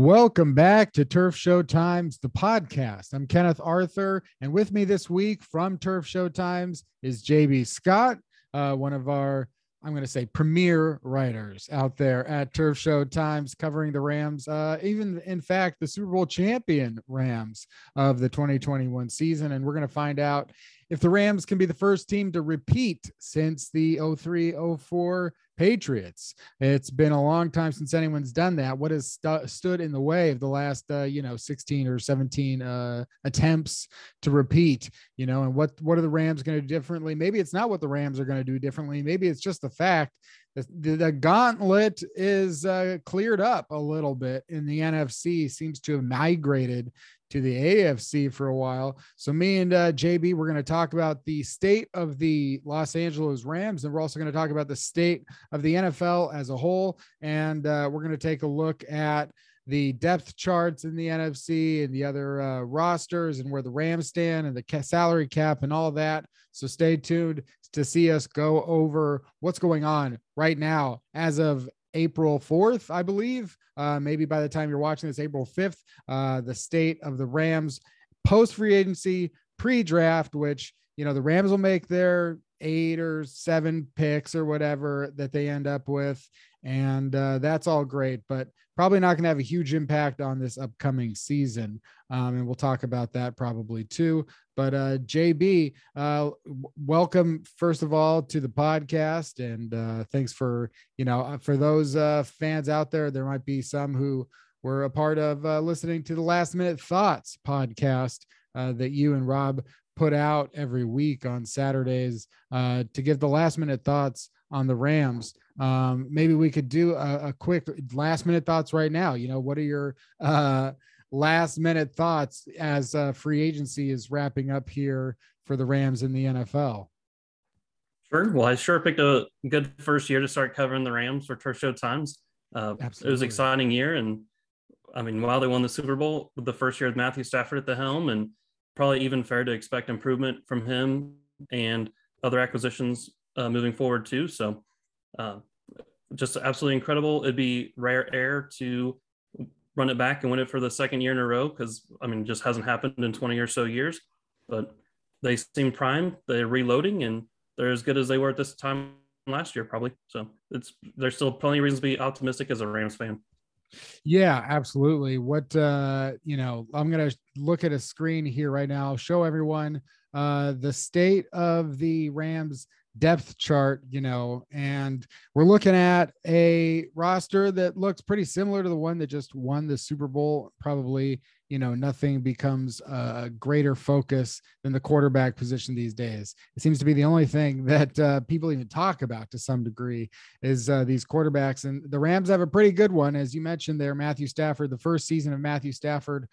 Welcome back to Turf Show Times, the podcast. I'm Kenneth Arthur, and with me this week from Turf Show Times is JB Scott, uh, one of our, I'm going to say, premier writers out there at Turf Show Times, covering the Rams, uh, even in fact, the Super Bowl champion Rams of the 2021 season. And we're going to find out if the Rams can be the first team to repeat since the 03 04 Patriots. It's been a long time since anyone's done that. What has st- stood in the way of the last, uh, you know, 16 or 17 uh, attempts to repeat? You know, and what what are the Rams going to do differently? Maybe it's not what the Rams are going to do differently. Maybe it's just the fact that the, the gauntlet is uh, cleared up a little bit in the NFC. Seems to have migrated to the AFC for a while. So me and uh, JB, we're going to talk about the state of the Los Angeles Rams, and we're also going to talk about the state of the NFL as a whole, and uh, we're going to take a look at the depth charts in the NFC and the other uh, rosters and where the Rams stand and the salary cap and all that. So stay tuned to see us go over what's going on right now as of April 4th, I believe. Uh, maybe by the time you're watching this, April 5th, uh, the state of the Rams post free agency, pre draft, which, you know, the Rams will make their eight or seven picks or whatever that they end up with. And uh, that's all great, but probably not going to have a huge impact on this upcoming season. Um, and we'll talk about that probably too. But uh, JB, uh, welcome first of all to the podcast, and uh, thanks for you know uh, for those uh, fans out there. There might be some who were a part of listening to the Last Minute Thoughts podcast uh, that you and Rob put out every week on Saturdays uh, to give the last minute thoughts on the Rams. Um, maybe we could do a, a, quick last minute thoughts right now. You know, what are your uh, last minute thoughts as uh, free agency is wrapping up here for the Rams in the NFL? Sure. Well, I sure picked a good first year to start covering the Rams for Turf Show Times. Uh. It was an exciting year. And I mean, while they won the Super Bowl with the first year with Matthew Stafford at the helm, and probably even fair to expect improvement from him and other acquisitions uh, moving forward, too. So, uh, just absolutely incredible. It'd be rare air to run it back and win it for the second year in a row because I mean, just hasn't happened in 20 or so years. But they seem primed. They're reloading and they're as good as they were at this time last year, probably. So it's there's still plenty of reasons to be optimistic as a Rams fan. Yeah, absolutely. What uh, you know, I'm gonna look at a screen here right now, show everyone uh the state of the Rams depth chart, you know, and we're looking at a roster that looks pretty similar to the one that just won the Super Bowl. Probably, you know, nothing becomes a greater focus than the quarterback position these days. It seems to be the only thing that uh, people even talk about to some degree is uh, these quarterbacks. And the Rams have a pretty good one, as you mentioned there, Matthew Stafford, the first season of Matthew Stafford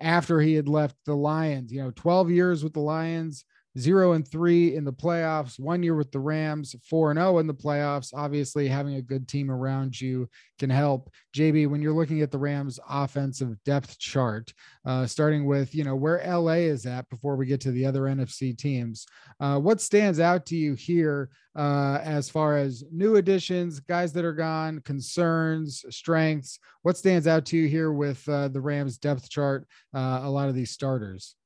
after he had left the Lions, you know, 12 years with the Lions zero and three in the playoffs, one year with the Rams, four and zero oh in the playoffs. Obviously, having a good team around you can help. JB, when you're looking at the Rams' offensive depth chart, uh, starting with you know where LA is at before we get to the other NFC teams, uh, what stands out to you here uh, as far as new additions, guys that are gone, concerns, strengths? What stands out to you here with uh, the Rams' depth chart? Uh, a lot of these starters.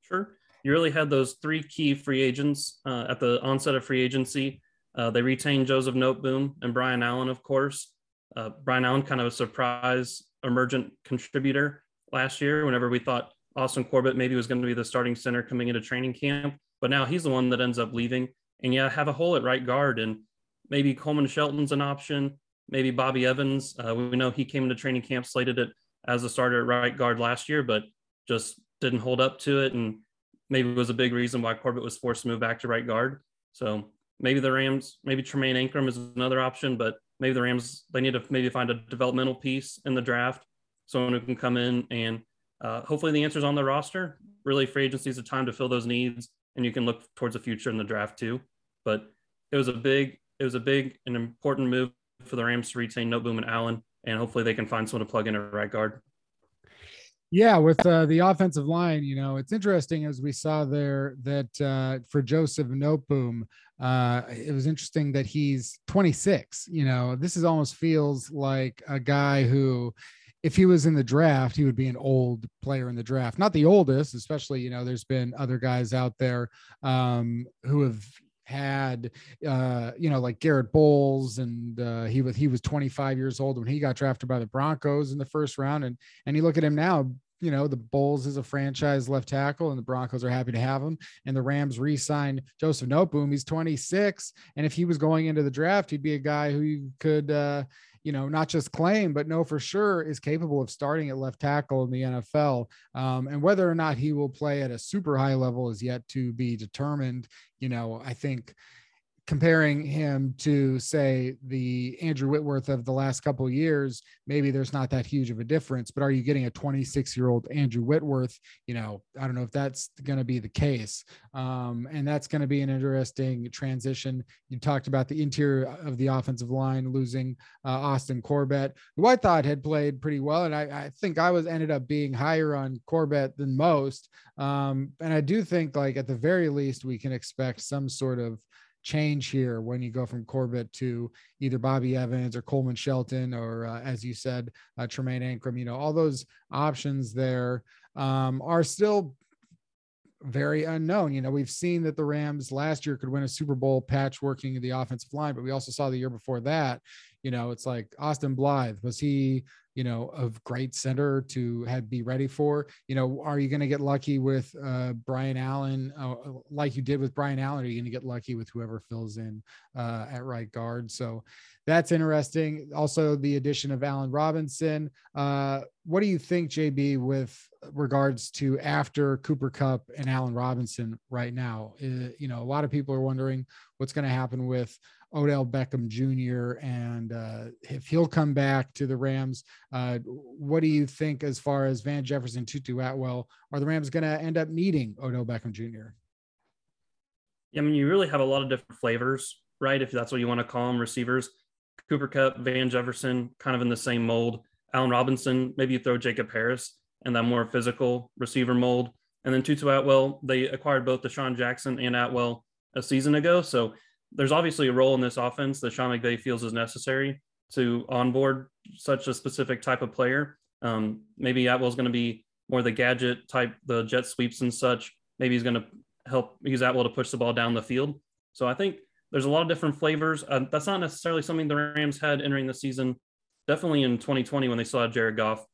Sure you really had those three key free agents uh, at the onset of free agency. Uh, they retained Joseph Noteboom and Brian Allen, of course. Uh, Brian Allen, kind of a surprise emergent contributor last year, whenever we thought Austin Corbett maybe was going to be the starting center coming into training camp. But now he's the one that ends up leaving. And yeah, have a hole at right guard. And maybe Coleman Shelton's an option. Maybe Bobby Evans. Uh, we know he came into training camp slated it as a starter at right guard last year, but just didn't hold up to it. And maybe it was a big reason why Corbett was forced to move back to right guard. So maybe the Rams, maybe Tremayne Anchrum is another option, but maybe the Rams they need to maybe find a developmental piece in the draft, someone who can come in and uh, hopefully the answer's on the roster. Really, free agency is a time to fill those needs, and you can look towards the future in the draft too. But it was a big, it was a big and important move for the Rams to retain Noteboom and Allen, and hopefully they can find someone to plug in at right guard. Yeah, with uh, the offensive line, you know, it's interesting as we saw there that uh, for Joseph Noteboom, uh, it was interesting that he's 26. You know, this is almost feels like a guy who, if he was in the draft, he would be an old player in the draft. Not the oldest, especially, you know, there's been other guys out there um, who have had uh you know like Garett Bolles and uh he was he was 25 years old when he got drafted by the Broncos in the first round and and you look at him now you know, the Bolles is a franchise left tackle and the Broncos are happy to have him. And the Rams re signed Joseph Noteboom. He's 26. And if he was going into the draft, he'd be a guy who you could, uh, you know, not just claim, but know for sure is capable of starting at left tackle in the NFL. Um, and whether or not he will play at a super high level is yet to be determined. You know, I think comparing him to say the Andrew Whitworth of the last couple years, maybe there's not that huge of a difference. But are you getting a 26 year old Andrew Whitworth? You know, I don't know if that's going to be the case, um, and that's going to be an interesting transition. You talked about the interior of the offensive line losing uh, Austin Corbett, who I thought had played pretty well, and I, I, think I was ended up being higher on Corbett than most. Um, and I do think like at the very least we can expect some sort of change here when you go from Corbett to either Bobby Evans or Coleman Shelton or, uh, as you said, uh, Tremayne Anchrum. You know, all those options there um, are still very unknown. You know, we've seen that the Rams last year could win a Super Bowl patchworking the offensive line, but we also saw the year before that, you know, it's like Austin Blythe. Was he you know, of great center to have be ready for. You know, are you going to get lucky with uh, Brian Allen uh, like you did with Brian Allen? Are you going to get lucky with whoever fills in uh, at right guard? So that's interesting. Also, the addition of Allen Robinson. Uh, what do you think, JB, with regards to after Cooper Kupp and Allen Robinson right now? Uh, you know, a lot of people are wondering what's going to happen with Odell Beckham Jr. and uh, if he'll come back to the Rams, uh, what do you think as far as Van Jefferson, Tutu Atwell? Are the Rams going to end up needing Odell Beckham Jr.? I mean, you really have a lot of different flavors, right? If that's what you want to call them, receivers. Cooper Kupp, Van Jefferson, kind of in the same mold. Allen Robinson, maybe you throw Jacob Harris and that more physical receiver mold. And then Tutu Atwell, they acquired both DeSean Jackson and Atwell a season ago. So there's obviously a role in this offense that Sean McVay feels is necessary to onboard such a specific type of player. Um, maybe Atwell's going to be more the gadget type, the jet sweeps and such. Maybe he's going to help use Atwell to push the ball down the field. So I think there's a lot of different flavors. Uh, that's not necessarily something the Rams had entering the season. Definitely in 2020 when they saw Jared Goff.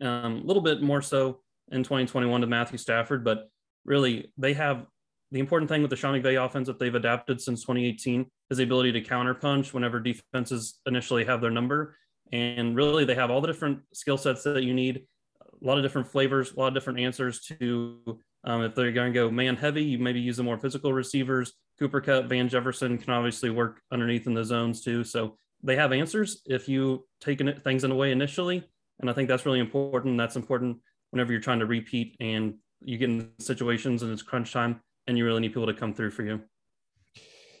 Um, a little bit more so in 2021 to Matthew Stafford, but really they have the important thing with the Sean McVay offense that they've adapted since 2018 is the ability to counterpunch whenever defenses initially have their number. And really, they have all the different skill sets that you need, a lot of different flavors, a lot of different answers to. Um, if they're going to go man heavy, you maybe use the more physical receivers. Cooper Kupp, Van Jefferson can obviously work underneath in the zones too. So they have answers if you take things in a way initially. And I think that's really important. That's important whenever you're trying to repeat and you get in situations and it's crunch time and you really need people to come through for you.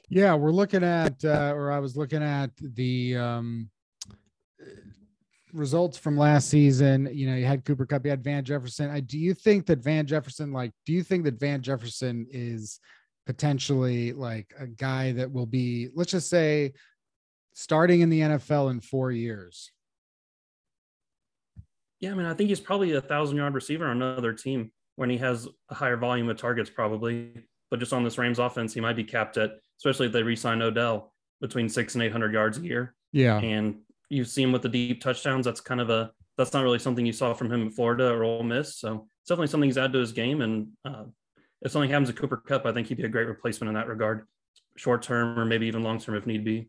Yeah, we're looking at, uh, or I was looking at the um, results from last season. You know, you had Cooper Kupp, you had Van Jefferson. I, do you think that Van Jefferson, like, do you think that Van Jefferson is potentially like a guy that will be, let's just say, starting in the NFL in four years? Yeah, I mean, I think he's probably a thousand yard receiver on another team when he has a higher volume of targets, probably. But just on this Rams offense, he might be capped at, especially if they re-sign Odell, between six and eight hundred yards a year. Yeah, and you've seen him with the deep touchdowns. That's kind of a that's not really something you saw from him in Florida or Ole Miss. So it's definitely something he's added to his game. And uh, if something happens to Cooper Kupp, I think he'd be a great replacement in that regard, short term or maybe even long term if need be.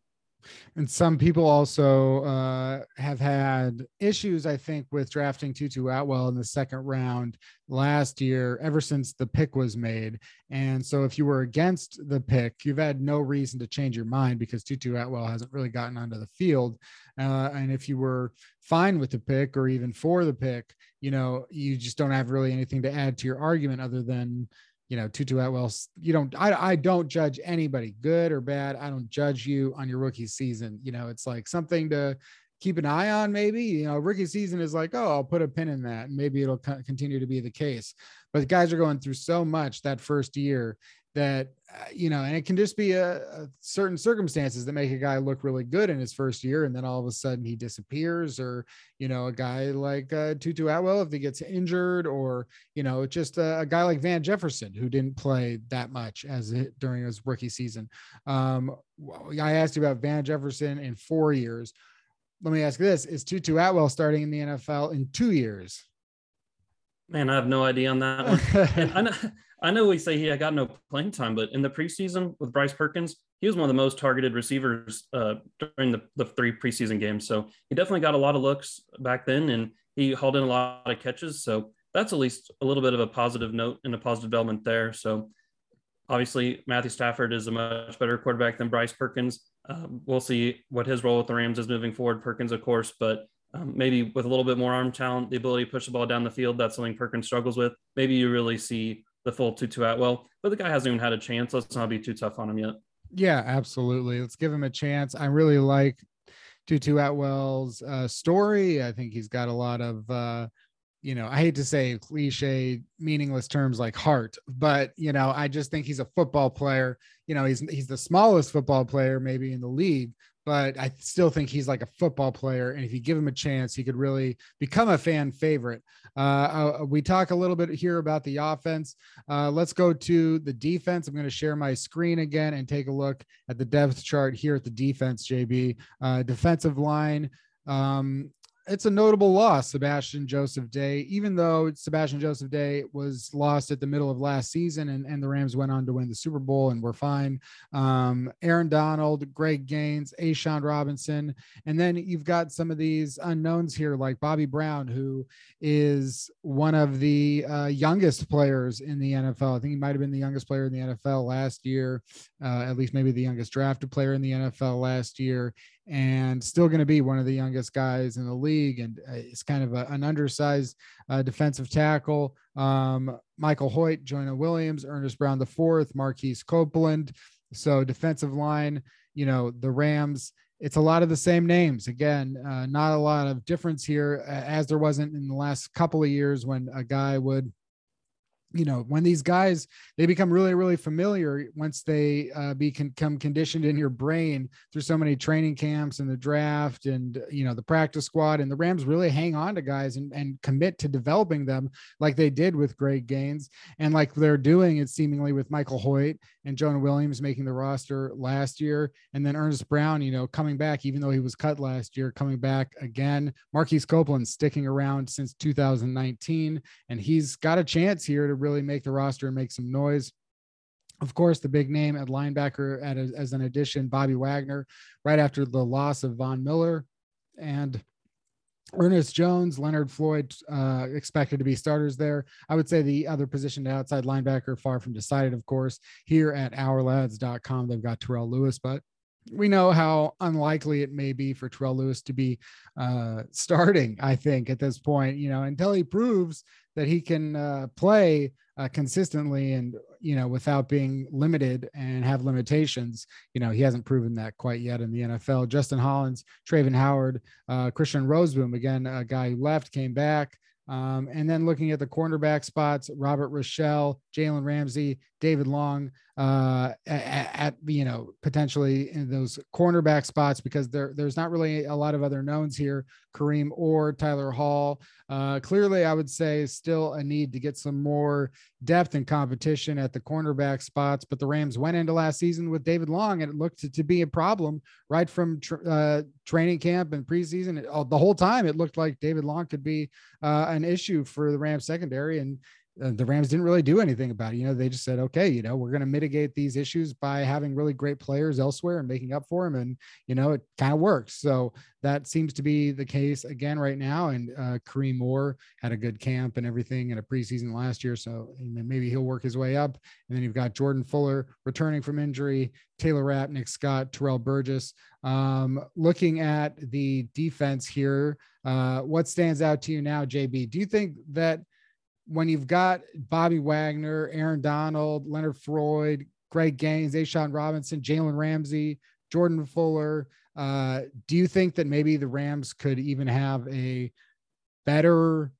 And some people also uh, have had issues, I think, with drafting Tutu Atwell in the second round last year, ever since the pick was made. And so, if you were against the pick, you've had no reason to change your mind because Tutu Atwell hasn't really gotten onto the field. Uh, and if you were fine with the pick or even for the pick, you know, you just don't have really anything to add to your argument other than you know, Tutu Atwell, you don't, I, I don't judge anybody good or bad. I don't judge you on your rookie season. You know, it's like something to keep an eye on, maybe, you know, rookie season is like, oh, I'll put a pin in that. And maybe it'll continue to be the case. But guys are going through so much that first year that uh, you know, and it can just be a, a, certain circumstances that make a guy look really good in his first year, and then all of a sudden he disappears, or you know, a guy like uh, Tutu Atwell if he gets injured, or you know, just a, a, guy like Van Jefferson who didn't play that much as it, during his rookie season. Um, I asked you about Van Jefferson in four years. Let me ask this: Is Tutu Atwell starting in the NFL in two years? Man, I have no idea on that one. I know, I know we say he got no playing time, but in the preseason with Bryce Perkins, he was one of the most targeted receivers uh, during the, the three preseason games. So he definitely got a lot of looks back then, and he hauled in a lot of catches. So that's at least a little bit of a positive note and a positive development there. So obviously, Matthew Stafford is a much better quarterback than Bryce Perkins. Um, we'll see what his role with the Rams is moving forward. Perkins, of course, but um, maybe with a little bit more arm talent, the ability to push the ball down the field, that's something Perkins struggles with. Maybe you really see the full Tutu Atwell, but the guy hasn't even had a chance. Let's not be too tough on him yet. Yeah, absolutely. Let's give him a chance. I really like Tutu Atwell's uh, story. I think he's got a lot of, uh, you know, I hate to say cliche, meaningless terms like heart, but you know, I just think he's a football player. You know, he's he's the smallest football player maybe in the league, but I still think he's like a football player. And if you give him a chance, he could really become a fan favorite. Uh, uh, we talk a little bit here about the offense. Uh, let's go to the defense. I'm going to share my screen again and take a look at the depth chart here at the defense, JB. Uh, defensive line. Um, it's a notable loss, Sebastian Joseph Day, even though Sebastian Joseph Day was lost at the middle of last season and, and the Rams went on to win the Super Bowl and we're fine. Um, Aaron Donald, Greg Gaines, A'Shawn Robinson. And then you've got some of these unknowns here, like Bobby Brown, who is one of the uh, youngest players in the NFL. I think he might have been the youngest player in the NFL last year, uh, at least maybe the youngest drafted player in the NFL last year and still going to be one of the youngest guys in the league. And uh, it's kind of a, an undersized uh, defensive tackle. Um, Michael Hoyt, Jonah Williams, Ernest Brown the fourth, Marquise Copeland. So defensive line, you know, the Rams. It's a lot of the same names. Again, uh, not a lot of difference here, as there wasn't in the last couple of years when a guy would you know when these guys they become really really familiar once they uh, become conditioned in your brain through so many training camps and the draft and you know the practice squad and the rams really hang on to guys and, and commit to developing them like they did with greg gaines and like they're doing it seemingly with michael hoyt and jonah williams making the roster last year and then ernest brown you know coming back even though he was cut last year coming back again. Marquise copeland sticking around since 2019 and he's got a chance here to really make the roster and make some noise. Of course, the big name at linebacker at a, as an addition, Bobby Wagner, right after the loss of Von Miller and Ernest Jones, Leonard Floyd uh, expected to be starters there. I would say the other position outside linebacker, far from decided, of course. Here at ourlads.com, they've got Terrell Lewis, but we know how unlikely it may be for Terrell Lewis to be uh, starting, I think, at this point, you know, until he proves that he can uh, play uh, consistently and, you know, without being limited and have limitations. You know, he hasn't proven that quite yet in the NFL. Justin Hollins, Travin Howard, uh, Christian Rozeboom, again, a guy who left, came back. Um, and then looking at the cornerback spots, Robert Rochell, Jalen Ramsey, David Long, uh, at, at, you know potentially in those cornerback spots because there there's not really a lot of other knowns here. Kareem Orr Tyler Hall. Uh, clearly, I would say still a need to get some more depth and competition at the cornerback spots. But the Rams went into last season with David Long, and it looked to, to be a problem right from tr- uh, training camp and preseason. It, the whole time, it looked like David Long could be uh, an issue for the Rams secondary, and the Rams didn't really do anything about it. You know, they just said, okay, you know, we're going to mitigate these issues by having really great players elsewhere and making up for them. And, you know, it kind of works. So that seems to be the case again right now. And uh, Kareem Orr had a good camp and everything in a preseason last year. So maybe he'll work his way up. And then you've got Jordan Fuller returning from injury, Taylor Rapp, Nick Scott, Terrell Burgess. Um, looking at the defense here, uh, what stands out to you now, JB? Do you think that when you've got Bobby Wagner, Aaron Donald, Leonard Floyd, Greg Gaines, A'Shawn Robinson, Jalen Ramsey, Jordan Fuller, uh, do you think that maybe the Rams could even have a better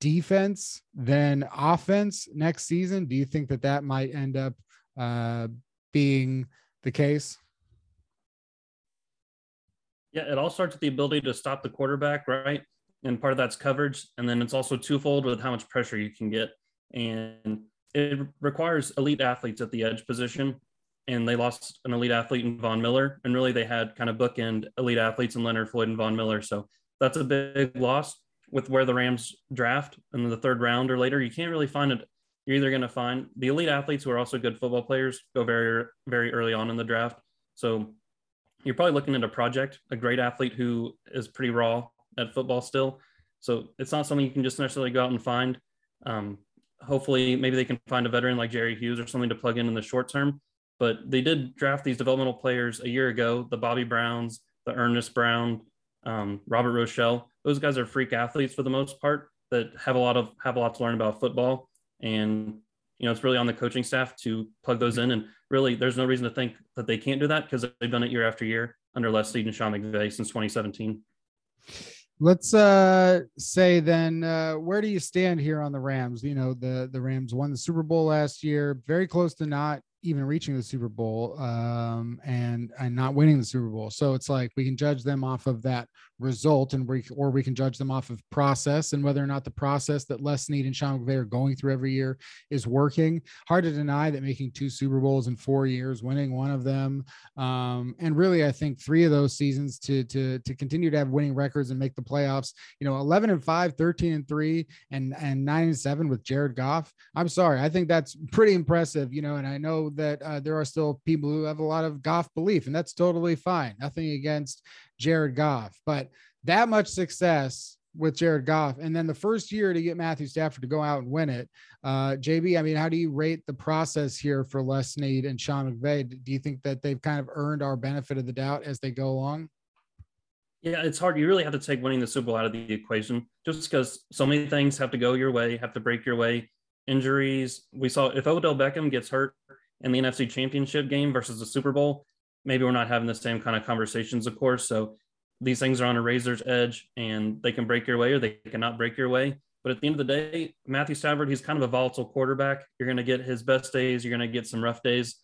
defense than offense next season? Do you think that that might end up uh, being the case? Yeah, it all starts with the ability to stop the quarterback, right? And part of that's coverage. And then it's also twofold with how much pressure you can get. And it requires elite athletes at the edge position. And they lost an elite athlete in Von Miller. And really, they had kind of bookend elite athletes in Leonard Floyd and Von Miller. So that's a big loss with where the Rams draft in the third round or later. You can't really find it. You're either going to find the elite athletes who are also good football players go very, very early on in the draft. So you're probably looking at a project, a great athlete who is pretty raw at football still. So it's not something you can just necessarily go out and find. Um, hopefully, maybe they can find a veteran like Jerry Hughes or something to plug in in the short term. But they did draft these developmental players a year ago the Bobby Browns, the Ernest Brown, um, Robert Rochell. Those guys are freak athletes for the most part that have a lot of have a lot to learn about football. And you know, it's really on the coaching staff to plug those in. And really, there's no reason to think that they can't do that because they've done it year after year under Les Snead and Sean McVay since 2017. Let's uh, say then, uh, where do you stand here on the Rams? You know, the the Rams won the Super Bowl last year, very close to not even reaching the Super Bowl um, and and not winning the Super Bowl. So it's like we can judge them off of that result, and we or we can judge them off of process and whether or not the process that Les Snead and Sean McVay are going through every year is working. Hard to deny that making two Super Bowls in four years, winning one of them, um, and really I think three of those seasons to to to continue to have winning records and make the playoffs. You know, 11 and five, 13 and three, and and nine and seven with Jared Goff. I'm sorry, I think that's pretty impressive. You know, and I know that uh, there are still people who have a lot of Goff belief, and that's totally fine. Nothing against Jared Goff, but that much success with Jared Goff, and then the first year to get Matthew Stafford to go out and win it. Uh, JB, I mean, how do you rate the process here for Les Snead and Sean McVay? Do you think that they've kind of earned our benefit of the doubt as they go along? Yeah, it's hard. You really have to take winning the Super Bowl out of the equation just because so many things have to go your way, have to break your way. Injuries. We saw if Odell Beckham gets hurt in the NFC Championship game versus the Super Bowl, maybe we're not having the same kind of conversations, of course. So these things are on a razor's edge and they can break your way or they cannot break your way. But at the end of the day, Matthew Stafford, he's kind of a volatile quarterback. You're going to get his best days. You're going to get some rough days.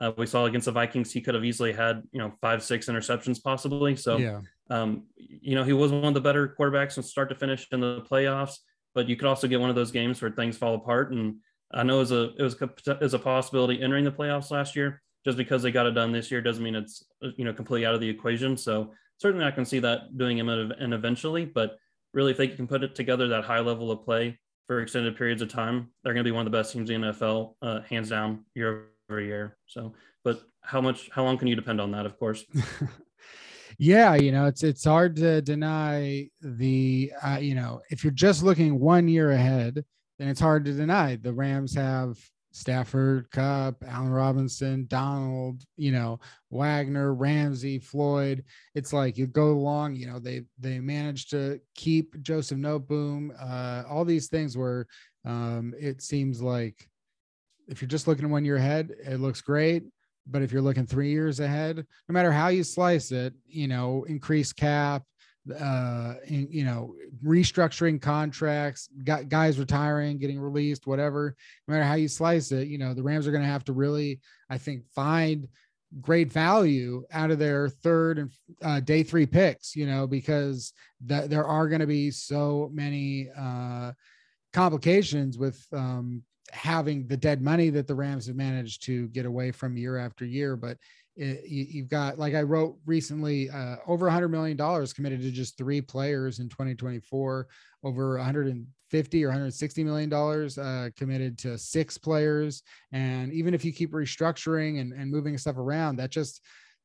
Uh, we saw against the Vikings, he could have easily had, you know, five, six interceptions possibly. So, yeah. um, you know, he was one of the better quarterbacks from start to finish in the playoffs, but you could also get one of those games where things fall apart. And I know it was a, it was a, as a possibility entering the playoffs last year, just because they got it done this year doesn't mean it's, you know, completely out of the equation. So certainly I can see that doing him and eventually, but really if they can put it together that high level of play for extended periods of time, they're going to be one of the best teams in the NFL, uh, hands down, year over year. So, but how much, how long can you depend on that? Of course. yeah, you know, it's it's hard to deny the, uh, you know, if you're just looking one year ahead, then it's hard to deny the Rams have Stafford, Kupp, Allen Robinson, Donald, you know, Wagner, Ramsey, Floyd. It's like you go along, you know, they they managed to keep Joseph Noteboom, uh, all these things where um, it seems like if you're just looking one year ahead, it looks great. But if you're looking three years ahead, no matter how you slice it, you know, increase cap, uh you know restructuring contracts got guys retiring getting released whatever no matter how you slice it you know the rams are going to have to really i think find great value out of their third and uh, day three picks you know because that there are going to be so many uh complications with um having the dead money that the rams have managed to get away from year after year but it, you, have got like I wrote recently, uh, over 100 million dollars committed to just three players in 2024. Over 150 or 160 million dollars uh, committed to six players. And even if you keep restructuring and, and moving stuff around, that just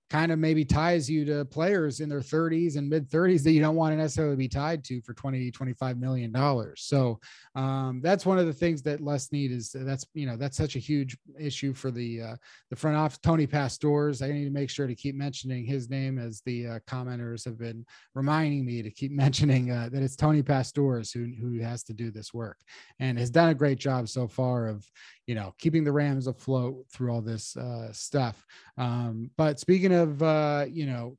kind of maybe ties you to players in their 30s and mid 30s that you don't want to necessarily be tied to for 20 25 million dollars. So um, that's one of the things that Les Snead is that's you know that's such a huge issue for the uh, the front office. Tony Pastoors i need to make sure to keep mentioning his name as the uh, commenters have been reminding me to keep mentioning uh, that it's Tony Pastoors who who has to do this work and has done a great job so far of you know, keeping the Rams afloat through all this uh, stuff. Um, but speaking of, uh, you know,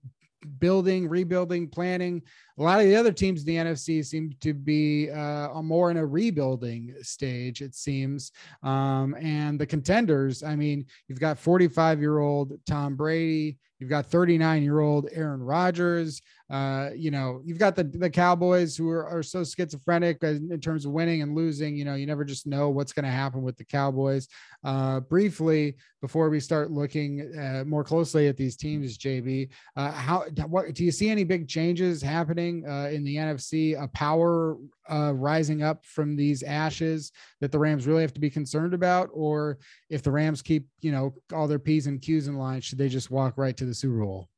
building, rebuilding, planning. A lot of the other teams in the NFC seem to be uh, more in a rebuilding stage, it seems. Um, and the contenders, I mean, you've got 45 year old Tom Brady, you've got 39 year old Aaron Rodgers. Uh, you know, you've got the the Cowboys who are, are so schizophrenic in terms of winning and losing. You know, you never just know what's going to happen with the Cowboys. Uh, briefly, before we start looking uh, more closely at these teams, JB, uh, how what do you see any big changes happening uh, in the NFC? A power uh, rising up from these ashes that the Rams really have to be concerned about, or if the Rams keep you know all their p's and q's in line, should they just walk right to the Super Bowl?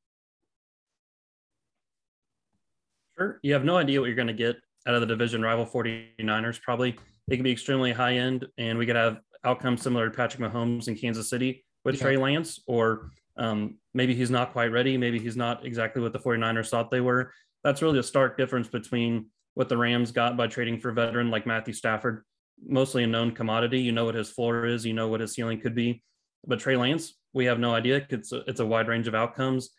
Sure. You have no idea what you're going to get out of the division rival 49ers. Probably it can be extremely high end, and we could have outcomes similar to Patrick Mahomes in Kansas City with yeah. Trey Lance, or um, maybe he's not quite ready. Maybe he's not exactly what the 49ers thought they were. That's really a stark difference between what the Rams got by trading for a veteran like Matthew Stafford, mostly a known commodity. You know what his floor is, you know what his ceiling could be. But Trey Lance, we have no idea. It's a, it's a wide range of outcomes.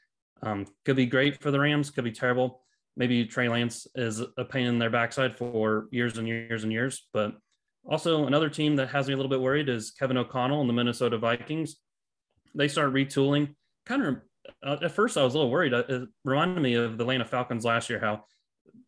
Um, could be great for the Rams, could be terrible maybe Trey Lance is a pain in their backside for years and years and years. But also another team that has me a little bit worried is Kevin O'Connell and the Minnesota Vikings. They start retooling. Kind of uh, at first I was a little worried. It reminded me of the Atlanta Falcons last year, how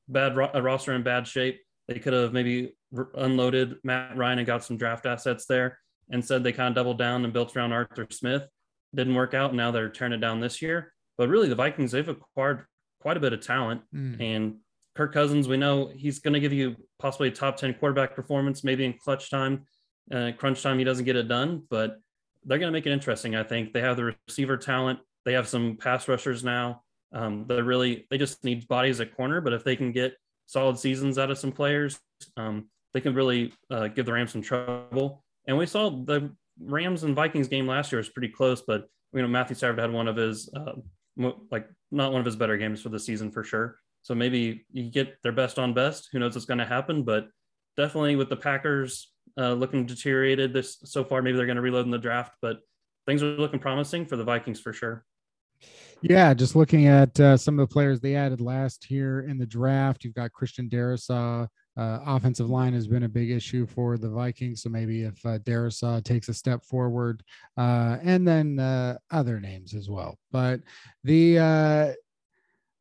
bad ro- a roster in bad shape. They could have maybe unloaded Matt Ryan and got some draft assets there. Instead, they kind of doubled down and built around Arthur Smith. Didn't work out. And now they're turning it down this year. But really, the Vikings, they've acquired quite a bit of talent. Mm. And Kirk Cousins, we know he's going to give you possibly a top 10 quarterback performance, maybe in clutch time, uh, crunch time, he doesn't get it done, but they're going to make it interesting. I think they have the receiver talent. They have some pass rushers now. Um, they're really, they just need bodies at corner, but if they can get solid seasons out of some players, um, they can really uh, give the Rams some trouble. And we saw the Rams and Vikings game last year was pretty close, but you know Matthew Stafford had one of his uh, like not one of his better games for the season for sure. So maybe you get their best on best. Who knows what's going to happen? But definitely with the Packers uh, looking deteriorated this so far, maybe they're going to reload in the draft. But things are looking promising for the Vikings for sure. Yeah, just looking at uh, some of the players they added last year in the draft, you've got Christian Darrisaw, uh, offensive line has been a big issue for the Vikings. So maybe if uh, Darrisaw takes a step forward, uh, and then uh, other names as well. But the uh,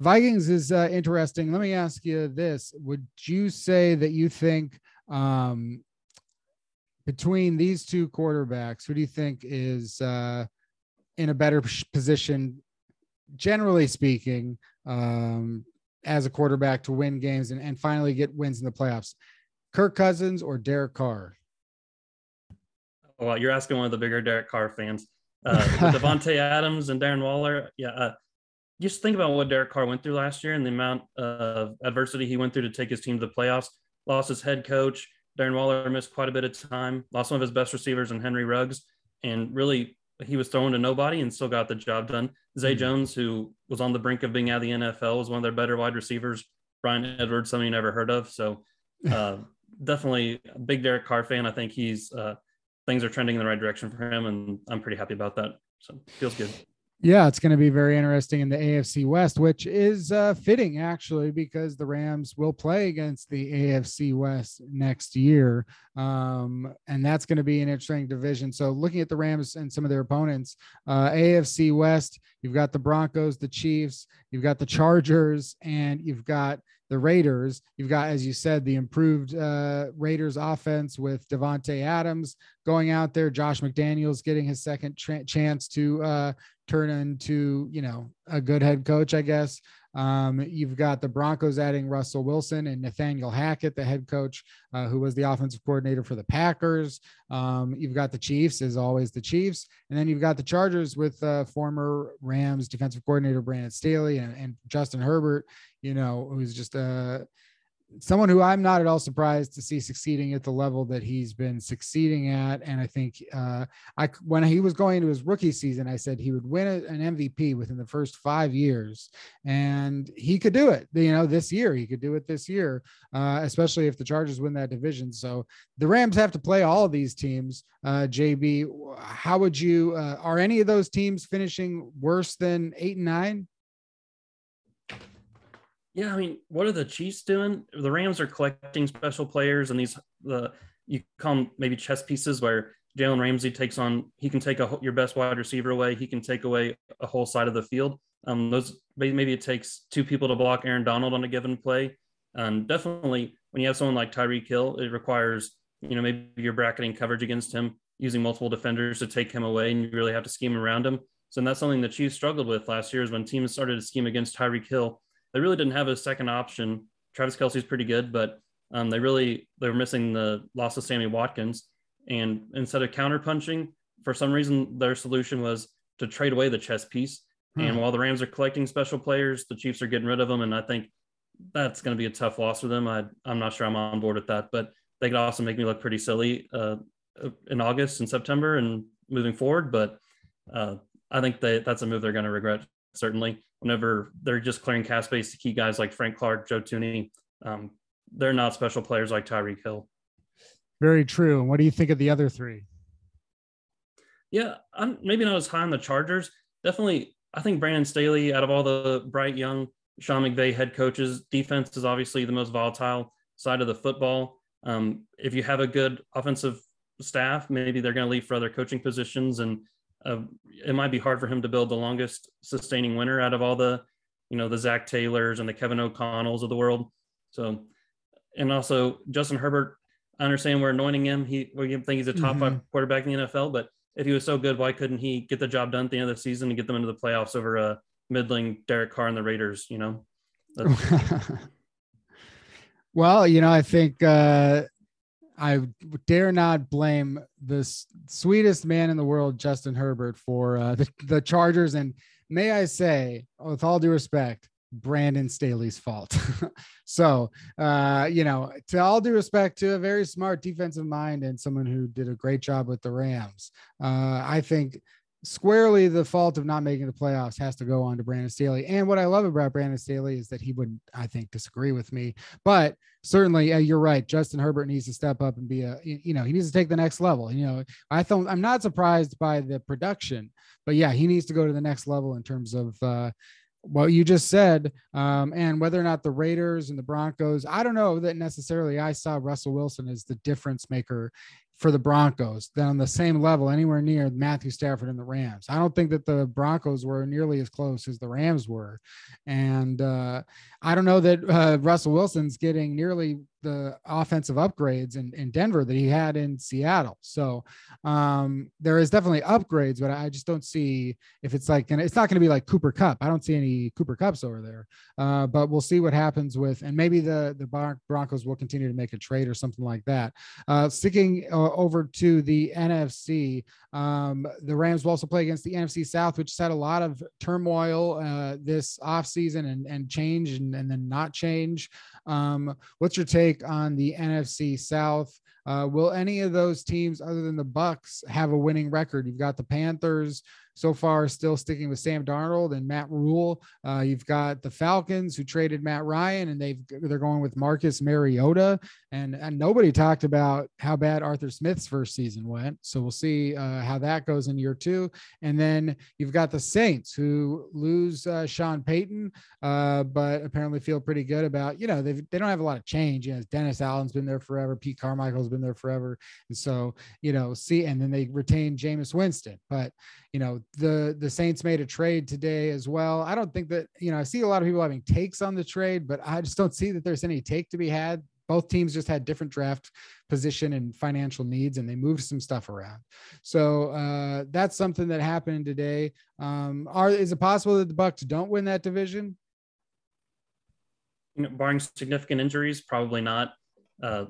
Vikings is uh, interesting. Let me ask you this: Would you say that you think um, between these two quarterbacks, who do you think is in a better position, generally speaking, um, as a quarterback to win games and, and finally get wins in the playoffs? Kirk Cousins or Derek Carr? Well, you're asking one of the bigger Derek Carr fans. Uh, Davante Adams and Darren Waller. Yeah. Uh, just think about what Derek Carr went through last year and the amount of adversity he went through to take his team to the playoffs. Lost his head coach. Darren Waller missed quite a bit of time. Lost one of his best receivers in Henry Ruggs, and really he was thrown to nobody and still got the job done. Zay mm-hmm. Jones, who was on the brink of being out of the NFL, was one of their better wide receivers. Bryan Edwards, something you never heard of. So uh, definitely a big Derek Carr fan. I think he's uh, things are trending in the right direction for him, and I'm pretty happy about that. So feels good. Yeah, it's going to be very interesting in the AFC West, which is uh, fitting actually because the Rams will play against the AFC West next year. Um, and that's going to be an interesting division. So, looking at the Rams and some of their opponents, uh, AFC West, you've got the Broncos, the Chiefs, you've got the Chargers, and you've got the Raiders. You've got, as you said, the improved uh, Raiders offense with Davante Adams going out there. Josh McDaniels getting his second tra- chance to uh, turn into, you know, a good head coach, I guess. Um, you've got the Broncos adding Russell Wilson and Nathaniel Hackett, the head coach, uh, who was the offensive coordinator for the Packers. Um, you've got the Chiefs, as always, the Chiefs. And then you've got the Chargers with uh, former Rams defensive coordinator Brandon Staley and, and Justin Herbert, you know, who's just a someone who I'm not at all surprised to see succeeding at the level that he's been succeeding at. And I think uh, I when he was going into his rookie season, I said he would win an MVP within the first five years, and he could do it. You know, this year he could do it this year, uh, especially if the Chargers win that division. So the Rams have to play all of these teams. Uh, JB, how would you? Uh, are any of those teams finishing worse than eight and nine? Yeah, I mean, what are the Chiefs doing? The Rams are collecting special players, and these the you call them maybe chess pieces where Jalen Ramsey takes on he can take a, your best wide receiver away, he can take away a whole side of the field. Um, those maybe it takes two people to block Aaron Donald on a given play, and definitely when you have someone like Tyreek Hill, it requires you know maybe you're bracketing coverage against him using multiple defenders to take him away, and you really have to scheme around him. So that's something the Chiefs struggled with last year is when teams started to scheme against Tyreek Hill they really didn't have a second option. Travis Kelce's pretty good, but um, they really they were missing the loss of Sammy Watkins. And instead of counterpunching, for some reason their solution was to trade away the chess piece. Hmm. And while the Rams are collecting special players, the Chiefs are getting rid of them. And I think that's going to be a tough loss for them. I, I'm not sure I'm on board with that, but they could also make me look pretty silly uh, in August and September and moving forward. But uh, I think they, that's a move they're going to regret certainly whenever they're just clearing cap space to key guys like Frank Clark, Joe Tooney. Um, they're not special players like Tyreek Hill. Very true. And what do you think of the other three? Yeah, I'm maybe not as high on the Chargers. Definitely, I think Brandon Staley, out of all the bright young Sean McVay head coaches, defense is obviously the most volatile side of the football. Um, if you have a good offensive staff, maybe they're going to leave for other coaching positions and uh, it might be hard for him to build the longest sustaining winner out of all the, you know, the Zac Taylors and the Kevin O'Connells of the world. So, and also Justin Herbert, I understand we're anointing him. He, we think he's a top mm-hmm. five quarterback in the NFL, but if he was so good, why couldn't he get the job done at the end of the season and get them into the playoffs over a middling Derek Carr and the Raiders? You know. well, you know, I think uh, I dare not blame the sweetest man in the world, Justin Herbert, for uh, the, the Chargers. And may I say, with all due respect, Brandon Staley's fault. so, uh, you know, to all due respect to a very smart defensive mind and someone who did a great job with the Rams, uh, I think squarely the fault of not making the playoffs has to go on to Brandon Staley. And what I love about Brandon Staley is that he wouldn't, I think, disagree with me. But certainly, uh, you're right. Justin Herbert needs to step up and be a, you know, he needs to take the next level. You know, I thought I'm not surprised by the production, but yeah, he needs to go to the next level in terms of. Uh, what you just said, um, and whether or not the Raiders and the Broncos, I don't know that necessarily I saw Russell Wilson as the difference maker for the Broncos than on the same level anywhere near Matthew Stafford and the Rams. I don't think that the Broncos were nearly as close as the Rams were. And uh, I don't know that uh, Russell Wilson's getting nearly the offensive upgrades in, in Denver that he had in Seattle. So um, there is definitely upgrades, but I just don't see if it's like, and it's not going to be like Cooper Kupp. I don't see any Cooper Kupps over there, uh, but we'll see what happens with, and maybe the, the Broncos will continue to make a trade or something like that. Uh, sticking uh, over to the NFC, um, the Rams will also play against the NFC South, which had a lot of turmoil uh, this offseason and, and change and, and then not change. Um, what's your take on the NFC South? Uh, will any of those teams, other than the Bucks, have a winning record? You've got the Panthers, so far still sticking with Sam Darnold and Matt Rhule. Uh, you've got the Falcons who traded Matt Ryan and they've they're going with Marcus Mariota. And, and nobody talked about how bad Arthur Smith's first season went. So we'll see uh, how that goes in year two. And then you've got the Saints who lose uh, Sean Payton, uh, but apparently feel pretty good about, you know, they they don't have a lot of change. You know, Dennis Allen's been there forever. Pete Carmichael's been there forever. And so, you know, see, and then they retained Jameis Winston. But, you know, the the Saints made a trade today as well. I don't think that, you know, I see a lot of people having takes on the trade, but I just don't see that there's any take to be had both teams just had different draft position and financial needs and they moved some stuff around so uh, that's something that happened today um, are is it possible that the bucks don't win that division you know, barring significant injuries probably not uh,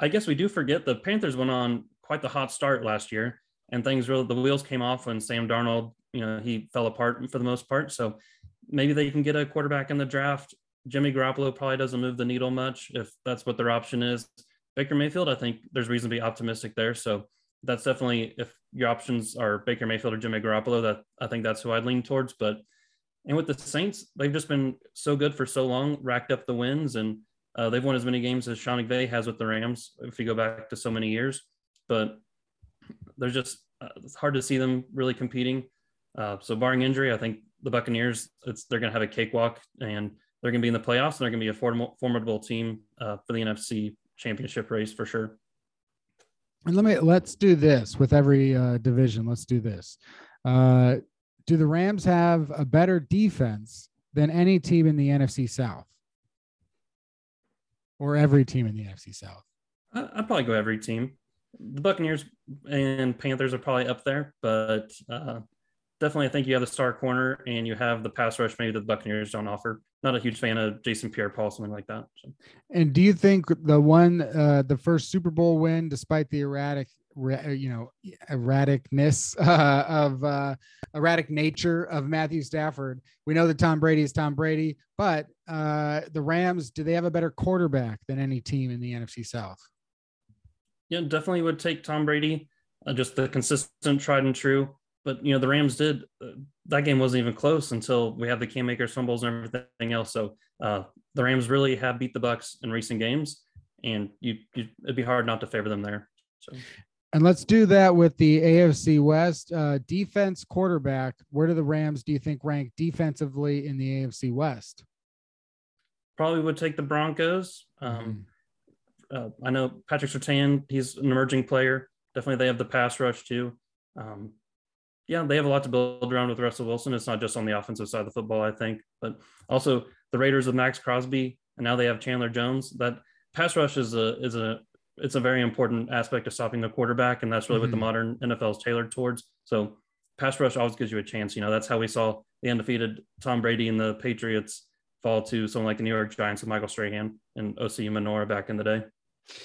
i guess we do forget the panthers went on quite the hot start last year and things really the wheels came off when sam darnold you know he fell apart for the most part so maybe they can get a quarterback in the draft Jimmy Garoppolo probably doesn't move the needle much if that's what their option is. Baker Mayfield, I think there's reason to be optimistic there. So that's definitely if your options are Baker Mayfield or Jimmy Garoppolo, that I think that's who I'd lean towards. But and with the Saints, they've just been so good for so long, racked up the wins, and uh, they've won as many games as Sean McVay has with the Rams. If you go back to so many years, but they're just uh, it's hard to see them really competing. Uh, so barring injury, I think the Buccaneers, it's they're going to have a cakewalk and they're going to be in the playoffs and they're going to be a formidable, formidable team uh, for the NFC championship race for sure. And let me let's do this with every uh, division. Let's do this. Uh, do the Rams have a better defense than any team in the NFC South, or every team in the NFC South? I'd probably go every team. The Buccaneers and Panthers are probably up there, but uh, definitely I think you have the star corner and you have the pass rush maybe the Buccaneers don't offer. Not a huge fan of Jason Pierre-Paul, something like that. So. And do you think the one, uh, the first Super Bowl win, despite the erratic, you know, erraticness uh, of uh, erratic nature of Matthew Stafford, we know that Tom Brady is Tom Brady, but uh, the Rams, do they have a better quarterback than any team in the NFC South? Yeah, definitely would take Tom Brady. Uh, just the consistent, tried and true but you know the Rams did uh, that game wasn't even close until we had the Cam Akers fumbles and everything else. So uh, the Rams really have beat the Bucks in recent games, and you, you, it'd be hard not to favor them there. So. And let's do that with the AFC West uh, defense quarterback. Where do the Rams do you think rank defensively in the AFC West? Probably would take the Broncos. Um, mm-hmm. uh, I know Patrick Surtain; he's an emerging player. Definitely, they have the pass rush too. Um, yeah, they have a lot to build around with Russell Wilson. It's not just on the offensive side of the football, I think, but also the Raiders with Maxx Crosby, and now they have Chandler Jones. That pass rush is a is a it's a very important aspect of stopping the quarterback, and that's really mm-hmm. what the mm-hmm. modern NFL is tailored towards. So pass rush always gives you a chance. You know, that's how we saw the undefeated Tom Brady and the Patriots fall to someone like the New York Giants with Michael Strahan and Osi Umenyiora back in the day.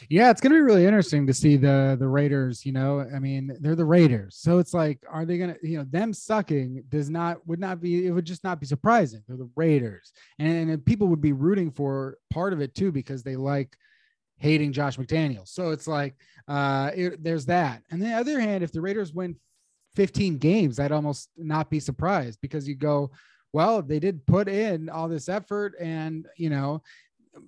Yeah, it's gonna be really interesting to see the the Raiders. You know, I mean, they're the Raiders, so it's like, are they gonna, you know, them sucking does not would not be it would just not be surprising. They're the Raiders, and, and people would be rooting for part of it too because they like hating Josh McDaniels. So it's like, uh, it, there's that. And the other hand, if the Raiders win 15 games, I'd almost not be surprised because you go, well, they did put in all this effort and, you know,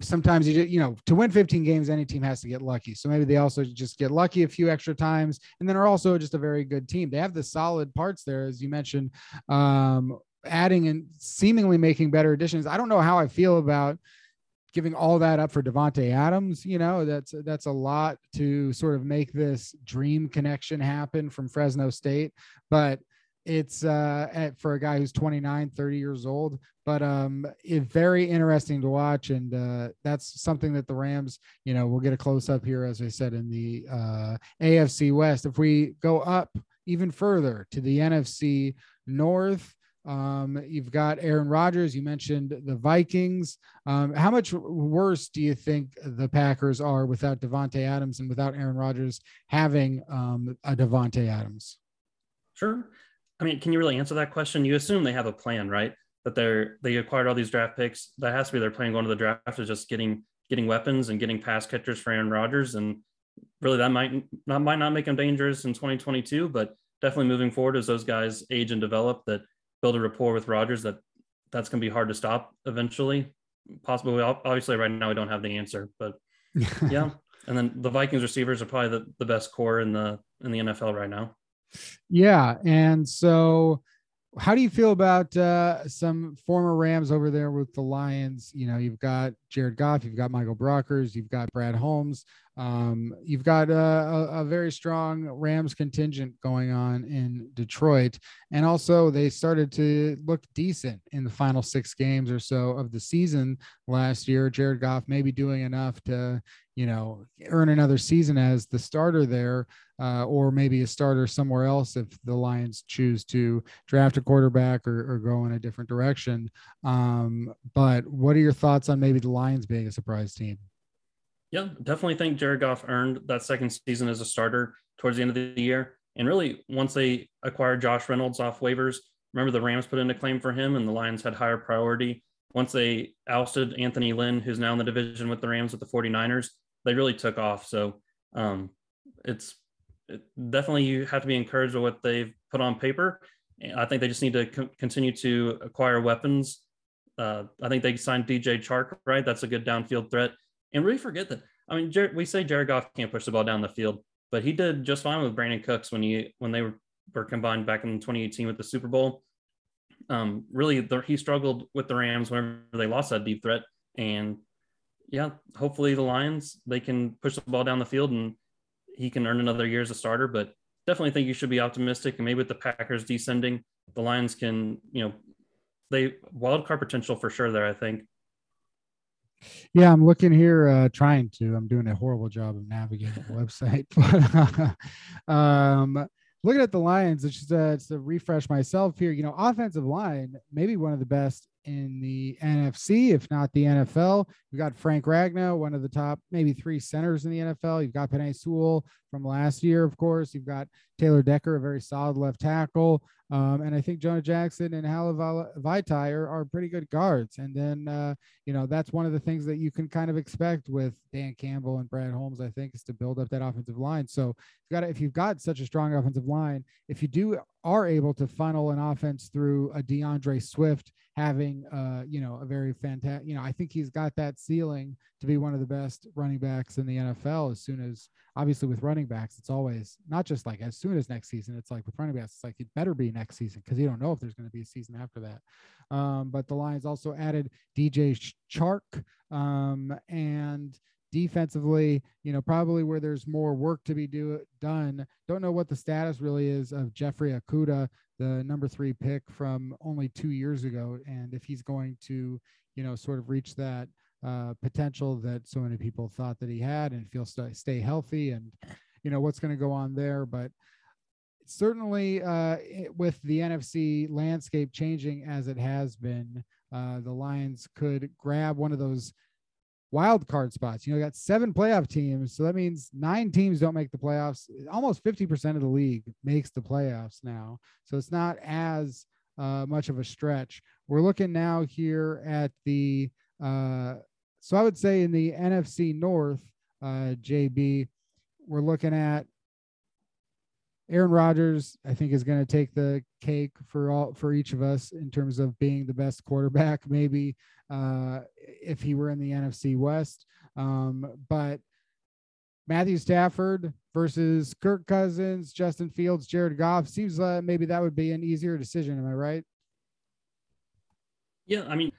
sometimes you just, you know to win 15 games any team has to get lucky so maybe they also just get lucky a few extra times and then are also just a very good team they have the solid parts there as you mentioned um adding and seemingly making better additions i don't know how i feel about giving all that up for Davante Adams, you know, that's that's a lot to sort of make this dream connection happen from Fresno State, but it's uh at, for a guy who's 29 30 years old. But um it's very interesting to watch. And uh that's something that the rams you know we'll get a close up here as i said in the uh afc west. If we go up even further to the nfc north um, you've got Aaron Rodgers. You mentioned the Vikings. Um, how much worse do you think the Packers are without Davante Adams and without Aaron Rodgers having um, a Davante Adams? Sure. I mean, can you really answer that question? You assume they have a plan, right? That they're they acquired all these draft picks. That has to be their plan going to the draft is just getting getting weapons and getting pass catchers for Aaron Rodgers. And really that might not might not make them dangerous in 2022, but definitely moving forward as those guys age and develop that build a rapport with Rodgers that that's going to be hard to stop eventually. Possibly, obviously, right now we don't have the answer, but yeah. And then the Vikings receivers are probably the, the best core in the in the NFL right now. Yeah. And so, how do you feel about uh, some former Rams over there with the Lions? You know, you've got Jared Goff, you've got Michael Brockers, you've got Brad Holmes, um, you've got a, a, a, very strong Rams contingent going on in Detroit. And also, they started to look decent in the final six games or so of the season last year. Jared Goff maybe doing enough to, you know, earn another season as the starter there, uh, or maybe a starter somewhere else if the Lions choose to draft a quarterback or, or go in a different direction. Um, but what are your thoughts on maybe the Lions being a surprise team? Yeah, definitely think Jared Goff earned that second season as a starter towards the end of the year. And really, once they acquired Josh Reynolds off waivers, remember the Rams put in a claim for him and the Lions had higher priority. Once they ousted Anthony Lynn, who's now in the division with the Rams with the 49ers, they really took off. So um, it's it, definitely you have to be encouraged with what they've put on paper. I think they just need to co- continue to acquire weapons. Uh, I think they signed DJ Chark, right? That's a good downfield threat and really forget that. I mean, Jared, we say Jared Goff can't push the ball down the field, but he did just fine with Brandin Cooks when he when they were, were combined back in 2018 with the Super Bowl. Um, really, the, he struggled with the Rams whenever they lost that deep threat, and yeah, hopefully the Lions they can push the ball down the field and he can earn another year as a starter. But definitely think you should be optimistic, and maybe with the Packers descending, the Lions can you know they wild card potential for sure there. I think. Yeah, I'm looking here, uh, trying to. I'm doing a horrible job of navigating the website, but um, looking at the Lions, it's just uh, to refresh myself here. You know, offensive line, maybe one of the best in the NFC, if not the NFL. You've got Frank Ragnow, one of the top maybe three centers in the NFL. You've got Penei Sewell from last year, of course. You've got Taylor Decker, a very solid left tackle. Um, and I think Jonah Jackson and Hala Vaitai are, are pretty good guards. And then, uh, you know, that's one of the things that you can kind of expect with Dan Campbell and Brad Holmes, I think, is to build up that offensive line. So you've got if you've got such a strong offensive line, if you do are able to funnel an offense through a D'Andre Swift having uh, you know, a very fantastic, you know, I think he's got that ceiling to be one of the best running backs in the NFL as soon as obviously with running backs, it's always not just like as soon as next season, it's like with running backs, it's like it better be next season because you don't know if there's going to be a season after that. Um, but the Lions also added DJ Chark um, and defensively, you know, probably where there's more work to be do, done. Don't know what the status really is of Jeffrey Okudah, the number three pick from only two years ago, and if he's going to, you know, sort of reach that uh, potential that so many people thought that he had, and feel st- stay healthy, and you know what's going to go on there, but. Certainly, uh, with the NFC landscape changing as it has been, uh, the Lions could grab one of those wild card spots. You know, got seven playoff teams. So that means nine teams don't make the playoffs. Almost 50% of the league makes the playoffs now. So it's not as uh, much of a stretch. We're looking now here at the, uh, so I would say in the NFC North, uh, JB, we're looking at Aaron Rodgers, I think, is going to take the cake for all for each of us in terms of being the best quarterback. Maybe uh, if he were in the NFC West, um, but Matthew Stafford versus Kirk Cousins, Justin Fields, Jared Goff seems like maybe that would be an easier decision. Am I right? Yeah, I mean,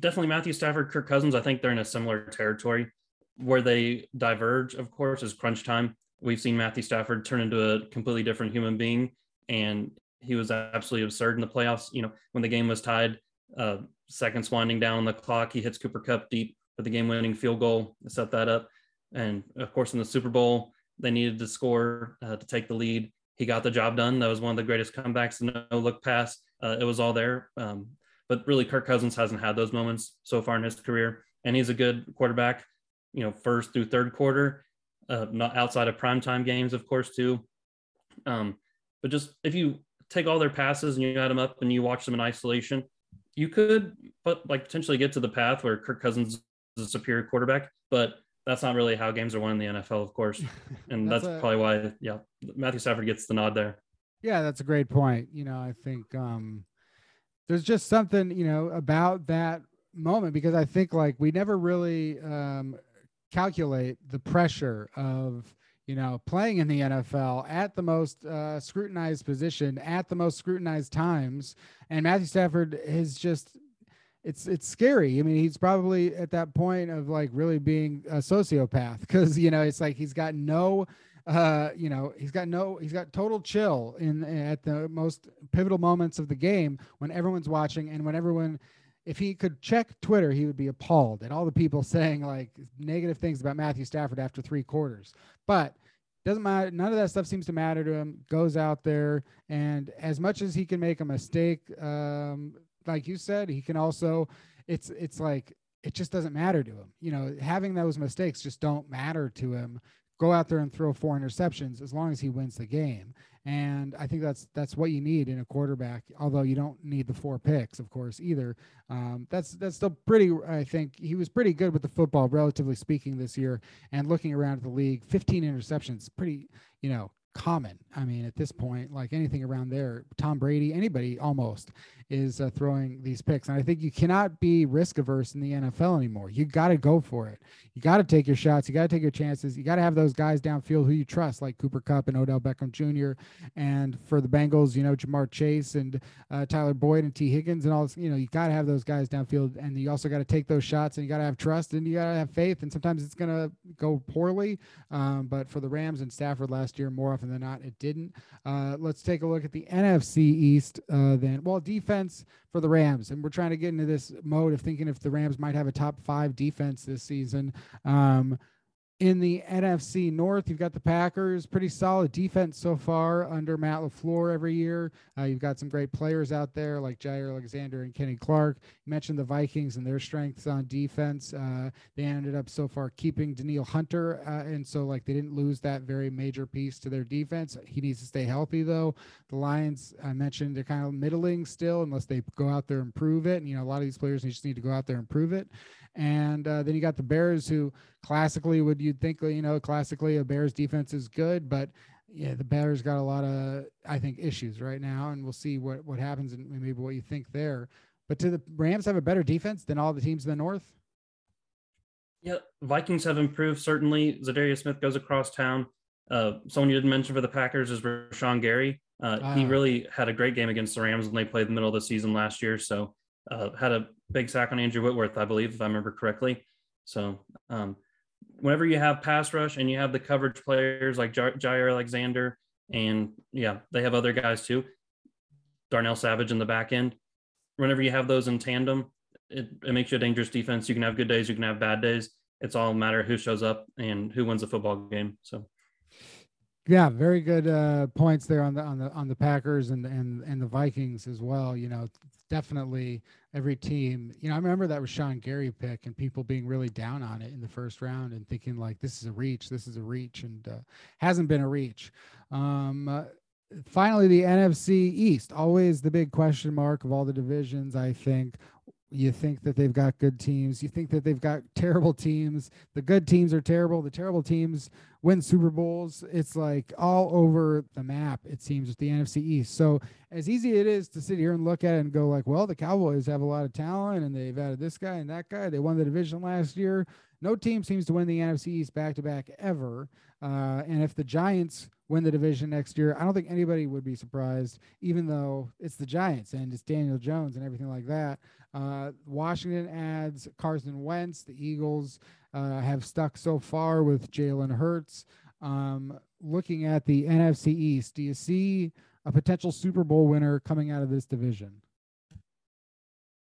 definitely Matthew Stafford, Kirk Cousins. I think they're in a similar territory where they diverge. Of course, is crunch time we've seen Matthew Stafford turn into a completely different human being, and he was absolutely absurd in the playoffs. You know, when the game was tied, uh, seconds winding down on the clock, he hits Cooper Kupp deep for the game-winning field goal set that up. And of course, in the Super Bowl, they needed to score uh, to take the lead. He got the job done. That was one of the greatest comebacks. No look pass. Uh, it was all there. Um, but really, Kirk Cousins hasn't had those moments so far in his career, and he's a good quarterback. You know, first through third quarter, uh, not outside of primetime games, of course, too. Um, but just if you take all their passes and you add them up and you watch them in isolation, you could, but like potentially get to the path where Kirk Cousins is a superior quarterback. But that's not really how games are won in the NFL, of course, and that's, that's a, probably why, yeah, Matthew Stafford gets the nod there. Yeah, that's a great point. You know, I think um, there's just something you know about that moment because I think like we never really um, calculate the pressure of you know playing in the NFL at the most uh, scrutinized position at the most scrutinized times, and Matthew Stafford is just it's it's scary. I mean, he's probably at that point of like really being a sociopath because you know it's like he's got no uh, you know, he's got no, he's got total chill in at the most pivotal moments of the game when everyone's watching and when everyone, if he could check Twitter, he would be appalled at all the people saying like negative things about Matthew Stafford after three quarters. But doesn't matter. None of that stuff seems to matter to him. Goes out there and as much as he can make a mistake, um, like you said, he can also. It's it's like it just doesn't matter to him. You know, having those mistakes just don't matter to him go out there and throw four interceptions as long as he wins the game. And I think that's that's what you need in a quarterback. Although you don't need the four picks, of course, either. Um, that's that's still pretty. I think he was pretty good with the football, relatively speaking, this year. And looking around at the league, 15 interceptions, pretty. You know, common. I mean, at this point, like anything around there, Tom Brady, anybody almost is uh, throwing these picks. And I think you cannot be risk averse in the NFL anymore. You got to go for it. You got to take your shots. You got to take your chances. You got to have those guys downfield who you trust, like Cooper Kupp and Odell Beckham Jr. And for the Bengals, you know, Ja'Marr Chase and uh, Tyler Boyd and Tee Higgins and all this, you know, you got to have those guys downfield. And you also got to take those shots and you got to have trust and you got to have faith. And sometimes it's going to go poorly. Um, but for the Rams and Stafford last year, more often than not, it didn't. Uh, let's take a look at the NFC East uh, then. Well, defense for the Rams, and we're trying to get into this mode of thinking if the Rams might have a top five defense this season. Um, in the NFC North, you've got the Packers, pretty solid defense so far under Matt LaFleur every year. Uh, you've got some great players out there like Jaire Alexander and Kenny Clark. You mentioned the Vikings and their strengths on defense. Uh, they ended up so far keeping Danielle Hunter, uh, and so like they didn't lose that very major piece to their defense. He needs to stay healthy though. The Lions, I mentioned, they're kind of middling still unless they go out there and prove it. And, you know, a lot of these players just need to go out there and prove it. And uh, then you got the Bears, who classically would you'd think you know classically a Bears defense is good, but yeah, the Bears got a lot of I think issues right now, and we'll see what what happens and maybe what you think there. But do the Rams have a better defense than all the teams in the North? Yeah, Vikings have improved certainly. Za'Darius Smith goes across town. Uh, someone you didn't mention for the Packers is Rashan Gary. Uh, He ah. really had a great game against the Rams when they played the middle of the season last year. So uh, had a big sack on Andrew Whitworth, I believe, if I remember correctly. So um, whenever you have pass rush and you have the coverage players like J- Jaire Alexander, and yeah, they have other guys too, Darnell Savage in the back end. Whenever you have those in tandem, it, it makes you a dangerous defense. You can have good days, you can have bad days. It's all a matter of who shows up and who wins the football game. So yeah, very good uh, points there on the on the on the Packers and and and the Vikings as well. You know, definitely every team. You know, I remember that Rashan Gary pick and people being really down on it in the first round and thinking like this is a reach, this is a reach, and uh, hasn't been a reach. Um, uh, finally, the NFC East, always the big question mark of all the divisions. I think you think that they've got good teams. You think that they've got terrible teams. The good teams are terrible. The terrible teams win Super Bowls. It's like all over the map, it seems, with the NFC East. So, as easy it is to sit here and look at it and go, like, well, the Cowboys have a lot of talent and they've added this guy and that guy. They won the division last year. No team seems to win the NFC East back to back ever. Uh, and if the Giants win the division next year, I don't think anybody would be surprised, even though it's the Giants and it's Daniel Jones and everything like that. Uh, Washington adds Carson Wentz. The Eagles uh, have stuck so far with Jalen Hurts. Um, looking at the NFC East, do you see a potential Super Bowl winner coming out of this division?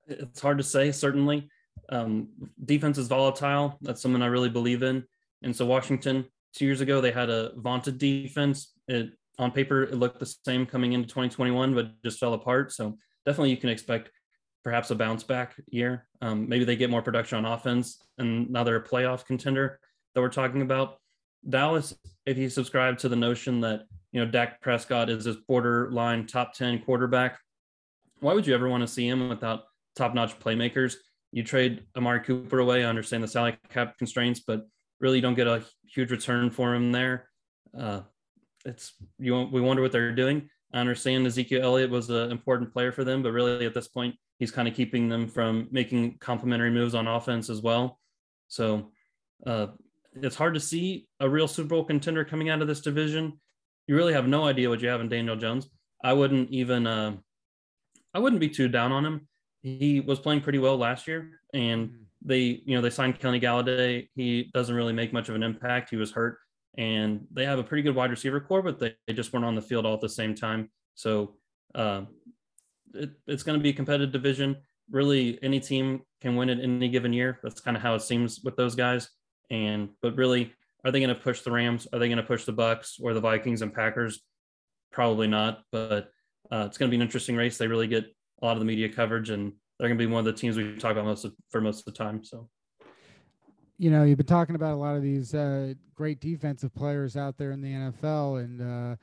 It's hard to say, certainly. Um, defense is volatile. That's something I really believe in. And so, Washington, two years ago, they had a vaunted defense. It, on paper, it looked the same coming into 2021, but just fell apart. So, definitely, you can expect perhaps a bounce back year. Um, maybe they get more production on offense, and now they're a playoff contender that we're talking about. Dallas, if you subscribe to the notion that you know Dak Prescott is this borderline top ten quarterback, why would you ever want to see him without top-notch playmakers? You trade Amari Cooper away. I understand the salary cap constraints, but really don't get a huge return for him there. Uh, it's you. We wonder what they're doing. I understand Ezekiel Elliott was an important player for them, but really at this point, he's kind of keeping them from making complementary moves on offense as well. So uh, it's hard to see a real Super Bowl contender coming out of this division. You really have no idea what you have in Daniel Jones. I wouldn't even uh, I wouldn't be too down on him. he was playing pretty well last year, and mm-hmm. they, you know, they signed Kenny Golladay. He doesn't really make much of an impact. He was hurt, and they have a pretty good wide receiver core, but they, they just weren't on the field all at the same time. So uh, it, it's going to be a competitive division. Really, any team can win it in any given year. That's kind of how it seems with those guys. And but really, are they going to push the Rams? Are they going to push the Bucks or the Vikings and Packers? Probably not. But uh, it's going to be an interesting race. They really get a lot of the media coverage, and they're going to be one of the teams we talk about most of, for most of the time. So, you know, you've been talking about a lot of these uh, great defensive players out there in the NFL, and uh,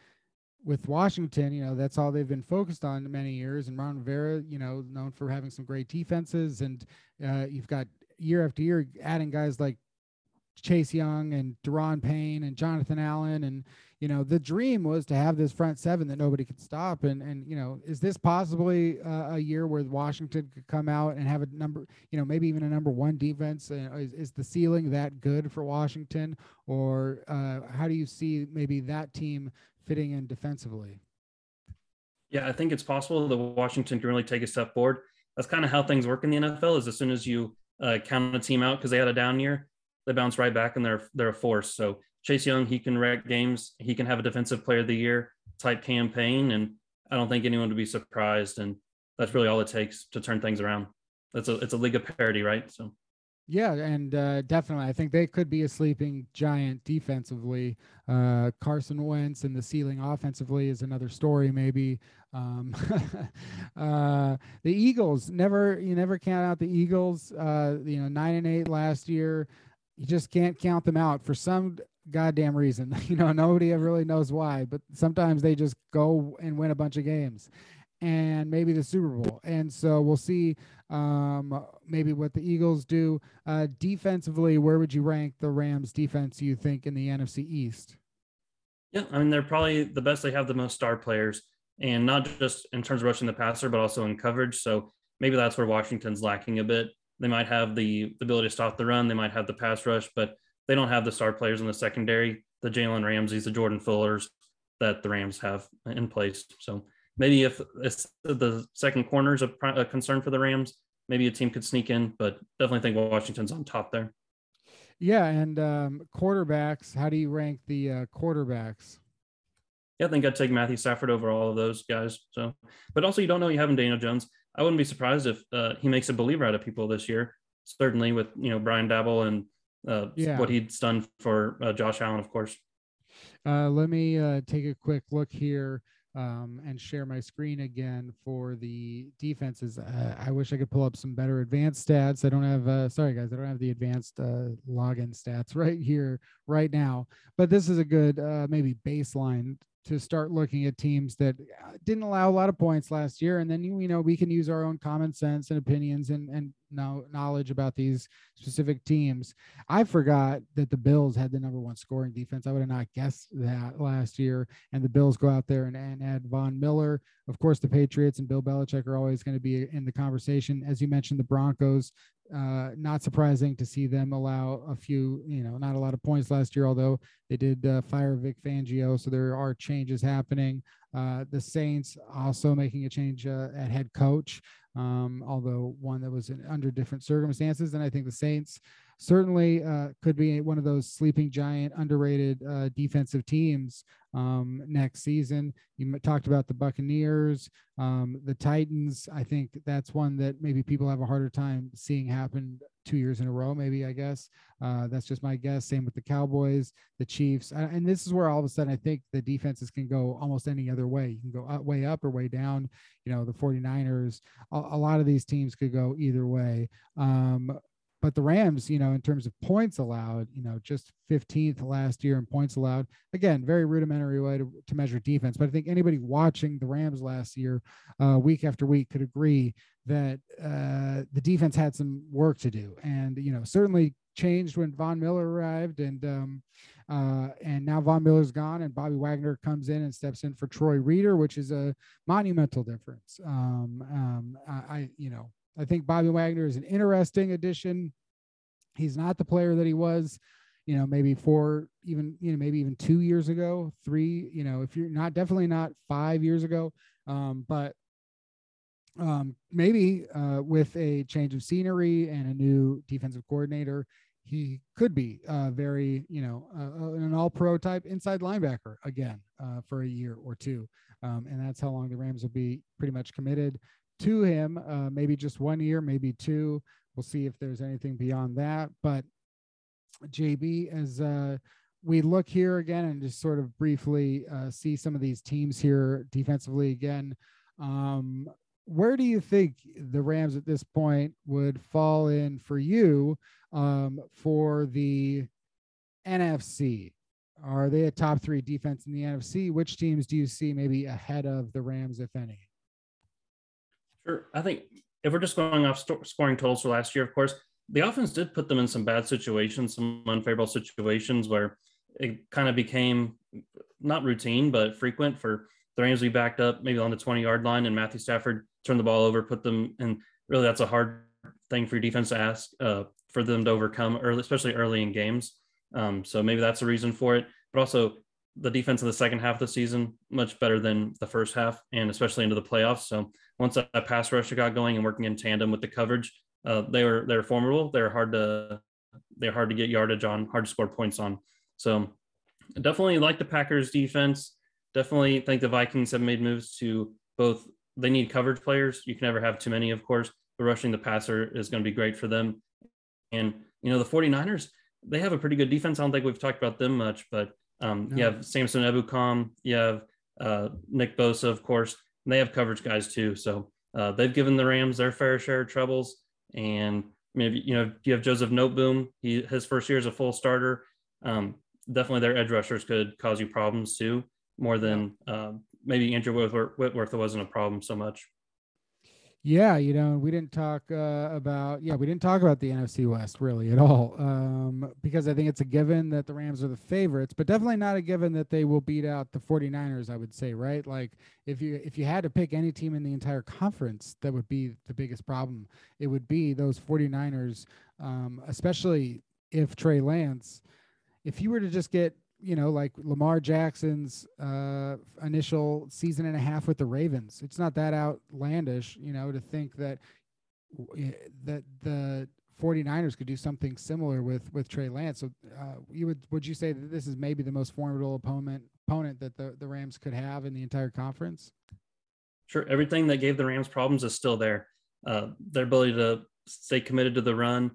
with Washington, you know, that's all they've been focused on many years. And Ron Rivera, you know, known for having some great defenses, and uh, you've got year after year adding guys like Chase Young and Da'Ron Payne and Jonathan Allen. And you know the dream was to have this front seven that nobody could stop. And and you know is this possibly uh, a year where Washington could come out and have a number you know maybe even a number one defense? Uh, is, is the ceiling that good for Washington? Or uh, how do you see maybe that team fitting in defensively yeah I think it's possible that Washington can really take a step forward that's kind of how things work in the NFL is as soon as you uh, count a team out because they had a down year they bounce right back and they're they're a force so Chase Young, he can wreck games. He can have a defensive player of the year type campaign. And I don't think anyone would be surprised. And that's really all it takes to turn things around. That's a it's a league of parity, right? So yeah, and uh, definitely, I think they could be a sleeping giant defensively. Uh, Carson Wentz and the ceiling offensively is another story, maybe. Um, uh, the Eagles never you never count out the Eagles. Uh, you know, nine and eight last year. You just can't count them out for some goddamn reason. You know, nobody really knows why, but sometimes they just go and win a bunch of games and maybe the Super Bowl. And so we'll see um, maybe what the Eagles do. Uh, defensively, where would you rank the Rams defense, you think, in the NFC East? Yeah, I mean, they're probably the best. They have the most star players, and not just in terms of rushing the passer, but also in coverage. So maybe that's where Washington's lacking a bit. They might have the, the ability to stop the run, they might have the pass rush, but they don't have the star players in the secondary, the Jalen Ramseys, the Jordan Fullers that the Rams have in place. So maybe if the second corner is a, a concern for the Rams, maybe a team could sneak in, but definitely think Washington's on top there. Yeah, and um, quarterbacks. How do you rank the uh, quarterbacks? Yeah, I think I'd take Matthew Stafford over all of those guys. So, but also you don't know you have Daniel Jones. I wouldn't be surprised if uh, he makes a believer out of people this year. Certainly with you know Brian Daboll and uh, yeah. what he's done for uh, Josh Allen, of course. Uh, let me uh, take a quick look here um, and share my screen again for the defenses. Uh, I wish I could pull up some better advanced stats. I don't have, uh, sorry guys, I don't have the advanced login stats right here, right now. But this is a good maybe baseline to start looking at teams that uh, didn't allow a lot of points last year. And then you know we can use our own common sense and opinions and and know, knowledge about these specific teams. I forgot that the bills had the number one scoring defense. I would have not guessed that last year. And the bills go out there and, and add von miller. Of course the patriots and bill belichick are always going to be in the conversation. As you mentioned the broncos uh, not surprising to see them allow a few, you know, not a lot of points last year, although they did uh, fire Vic Fangio. So there are changes happening. Uh, the Saints also making a change uh, at head coach, um, although one that was in, under different circumstances. And I think the Saints certainly uh, could be one of those sleeping giant, underrated uh, defensive teams um, next season. You talked about the Buccaneers, um, the Titans. I think that's one that maybe people have a harder time seeing happen two years in a row. Maybe I guess uh, that's just my guess. Same with the Cowboys, the Chiefs, and this is where all of a sudden I think the defenses can go almost any other way. You can go up, way up or way down. You know, the 49ers. A, a lot of these teams could go either way. Um, but the Rams, you know, in terms of points allowed, you know, just 15th last year in points allowed. Again, very rudimentary way to, to measure defense. But I think anybody watching the Rams last year, uh, week after week, could agree that uh, the defense had some work to do. And, you know, certainly changed when Von Miller arrived. And, um, uh, and now Von Miller's gone and Bobby Wagner comes in and steps in for Troy Reeder, which is a monumental difference. Um, um, I, I, you know, I think Bobby Wagner is an interesting addition. He's not the player that he was, you know, maybe four, even, you know, maybe even two years ago, three, you know, if you're not definitely not five years ago. Um, but um, maybe uh, with a change of scenery and a new defensive coordinator, he could be uh, very, you know, uh, uh an all pro type inside linebacker again uh, for a year or two. Um, and that's how long the Rams will be pretty much committed to him. Uh, maybe just one year, maybe two. We'll see if there's anything beyond that. But JB, as we look here again and just sort of briefly see some of these teams here defensively again. Um, where do you think the Rams at this point would fall in for you um, for the NFC? Are they a top three defense in the NFC? Which teams do you see maybe ahead of the Rams, if any? Sure. I think if we're just going off st- scoring totals for last year, of course, the offense did put them in some bad situations, some unfavorable situations where it kind of became not routine, but frequent for the Rams to be backed up maybe on the 20 yard line and Matthew Stafford turned the ball over, put them, and really that's a hard thing for your defense to ask uh, for them to overcome early, especially early in games. Um, so maybe that's a reason for it. But also the defense in the second half of the season much better than the first half, and especially into the playoffs. So once that, pass rush got going and working in tandem with the coverage, uh, they were they were formidable. They're hard to they're hard to get yardage on, hard to score points on. So definitely like the Packers defense. Definitely think the Vikings have made moves to both they need coverage players. You can never have too many, of course, but rushing the passer is going to be great for them. And, you know, the 49ers, they have a pretty good defense. I don't think we've talked about them much, but um, no. you have Samson Ebukam, you have uh, Nick Bosa, of course, and they have coverage guys too. So uh, they've given the Rams their fair share of troubles. And maybe, you know, you have Joseph Noteboom. He, his first year as a full starter. Um, definitely their edge rushers could cause you problems too, more than uh, maybe Andrew Whitworth, Whitworth wasn't a problem so much. Yeah, you know, we didn't talk uh, about yeah, we didn't talk about the NFC West really at all um, because I think it's a given that the Rams are the favorites, but definitely not a given that they will beat out the 49ers, I would say, right? Like if you if you had to pick any team in the entire conference that would be the biggest problem, it would be those 49ers, um, especially if Trey Lance if you were to just get you know, like Lamar Jackson's uh, initial season and a half with the Ravens. It's not that outlandish, you know, to think that that the 49ers could do something similar with with Trey Lance. So, uh, you would would you say that this is maybe the most formidable opponent opponent that the the Rams could have in the entire conference? Sure, everything that gave the Rams problems is still there. Uh, their ability to stay committed to the run,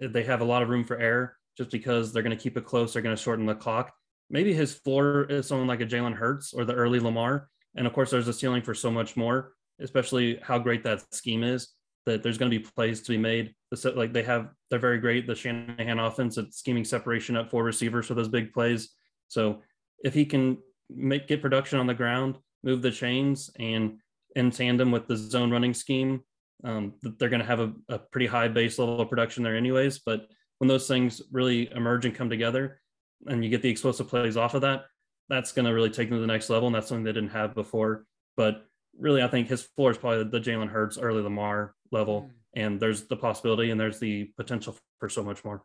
they have a lot of room for error just because they're going to keep it close. They're going to shorten the clock. Maybe his floor is someone like a Jalen Hurts or the early Lamar. And of course, there's a ceiling for so much more, especially how great that scheme is. That there's going to be plays to be made. Like they have, they're very great. The Shanahan offense at scheming separation up for receivers for those big plays. So if he can make get production on the ground, move the chains, and in tandem with the zone running scheme, um, they're going to have a, a pretty high base level of production there, anyways. But when those things really emerge and come together and you get the explosive plays off of that, that's going to really take them to the next level. And that's something they didn't have before. But really, I think his floor is probably the Jalen Hurts, early Lamar level. Mm. And there's the possibility and there's the potential for so much more.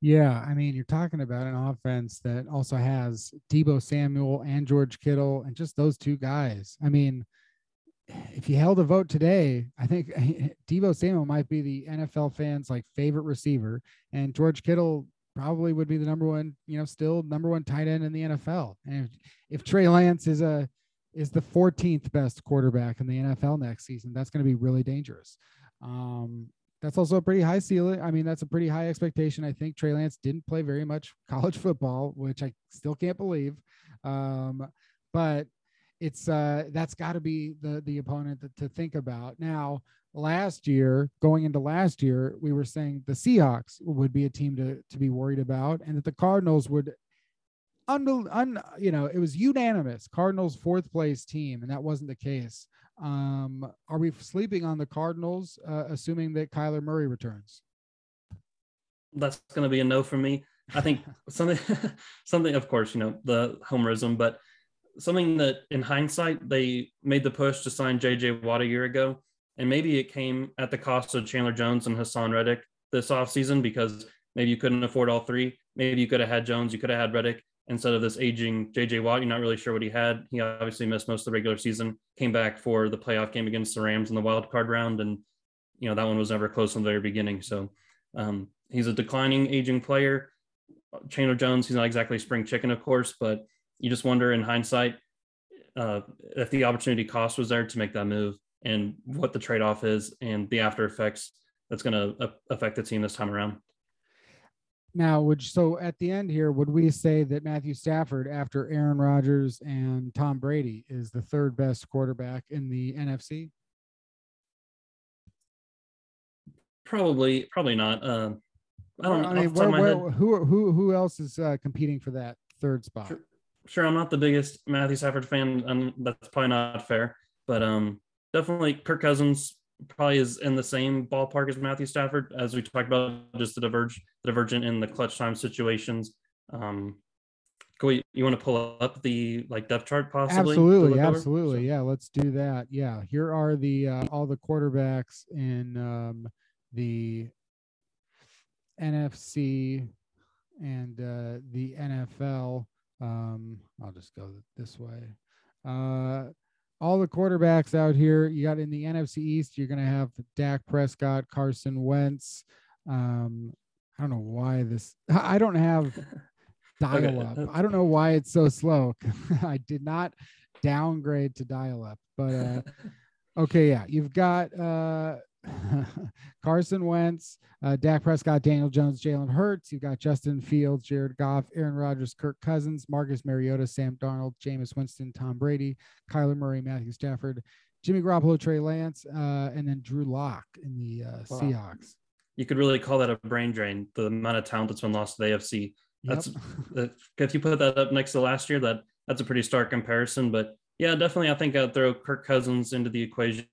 Yeah, I mean, you're talking about an offense that also has Deebo Samuel and George Kittle and just those two guys. I mean, if you held a vote today, I think Deebo Samuel might be the NFL fans' like favorite receiver, and George Kittle probably would be the number one, you know, still number one tight end in the NFL. And if, if Trey Lance is a is the 14th best quarterback in the NFL next season, that's going to be really dangerous. Um, that's also a pretty high ceiling. I mean, that's a pretty high expectation. I think Trey Lance didn't play very much college football, which I still can't believe. Um, but it's uh that's got to be the the opponent to, to think about. Now last year going into last year we were saying the seahawks would be a team to to be worried about and that the cardinals would un, un you know it was unanimous cardinals fourth place team and that wasn't the case. Um are we sleeping on the cardinals uh, assuming that kyler murray returns? That's going to be a no for me. I think something something of course you know the homerism but something that in hindsight they made the push to sign JJ Watt a year ago. And maybe it came at the cost of Chandler Jones and Haason Reddick this offseason because maybe you couldn't afford all three. Maybe you could have had Jones, you could have had Reddick, instead of this aging JJ Watt. You're not really sure what he had. He obviously missed most of the regular season, came back for the playoff game against the Rams in the wild card round, and you know that one was never close from the very beginning. So um, he's a declining, aging player. Chandler Jones, he's not exactly spring chicken, of course, but you just wonder in hindsight uh, if the opportunity cost was there to make that move and what the trade off is and the after effects that's going to affect the team this time around. Now, would so at the end here, would we say that Matthew Stafford, after Aaron Rodgers and Tom Brady, is the third best quarterback in the NFC? Probably, probably not. Uh, I don't. I mean, where, where, who who who else is uh, competing for that third spot? Sure, sure, I'm not the biggest Matthew Stafford fan, and that's probably not fair. But um, definitely Kirk Cousins probably is in the same ballpark as Matthew Stafford, as we talked about, just the diverge, the divergent in the clutch time situations. Um, you, you want to pull up the like depth chart possibly? Absolutely, absolutely. So. Yeah, let's do that. Yeah, here are the uh, all the quarterbacks in um, the NFC and uh, the NFL. Um, I'll just go this way. Uh, all the quarterbacks out here. You got in the NFC East, you're going to have Dak Prescott, Carson Wentz. Um, I don't know why this, I don't have dial up. I don't know why it's so slow. I did not downgrade to dial up, but uh, okay, yeah, you've got uh, Carson Wentz, uh, Dak Prescott, Daniel Jones, Jalen Hurts. You've got Justin Fields, Jared Goff, Aaron Rodgers, Kirk Cousins, Marcus Mariota, Sam Darnold, Jameis Winston, Tom Brady, Kyler Murray, Matthew Stafford, Jimmy Garoppolo, Trey Lance, uh, and then Drew Lock in the uh, wow. Seahawks. You could really call that a brain drain. The amount of talent that's been lost to the AFC. That's yep. if you put that up next to last year, that that's a pretty stark comparison. But yeah, definitely, I think I'd throw Kirk Cousins into the equation.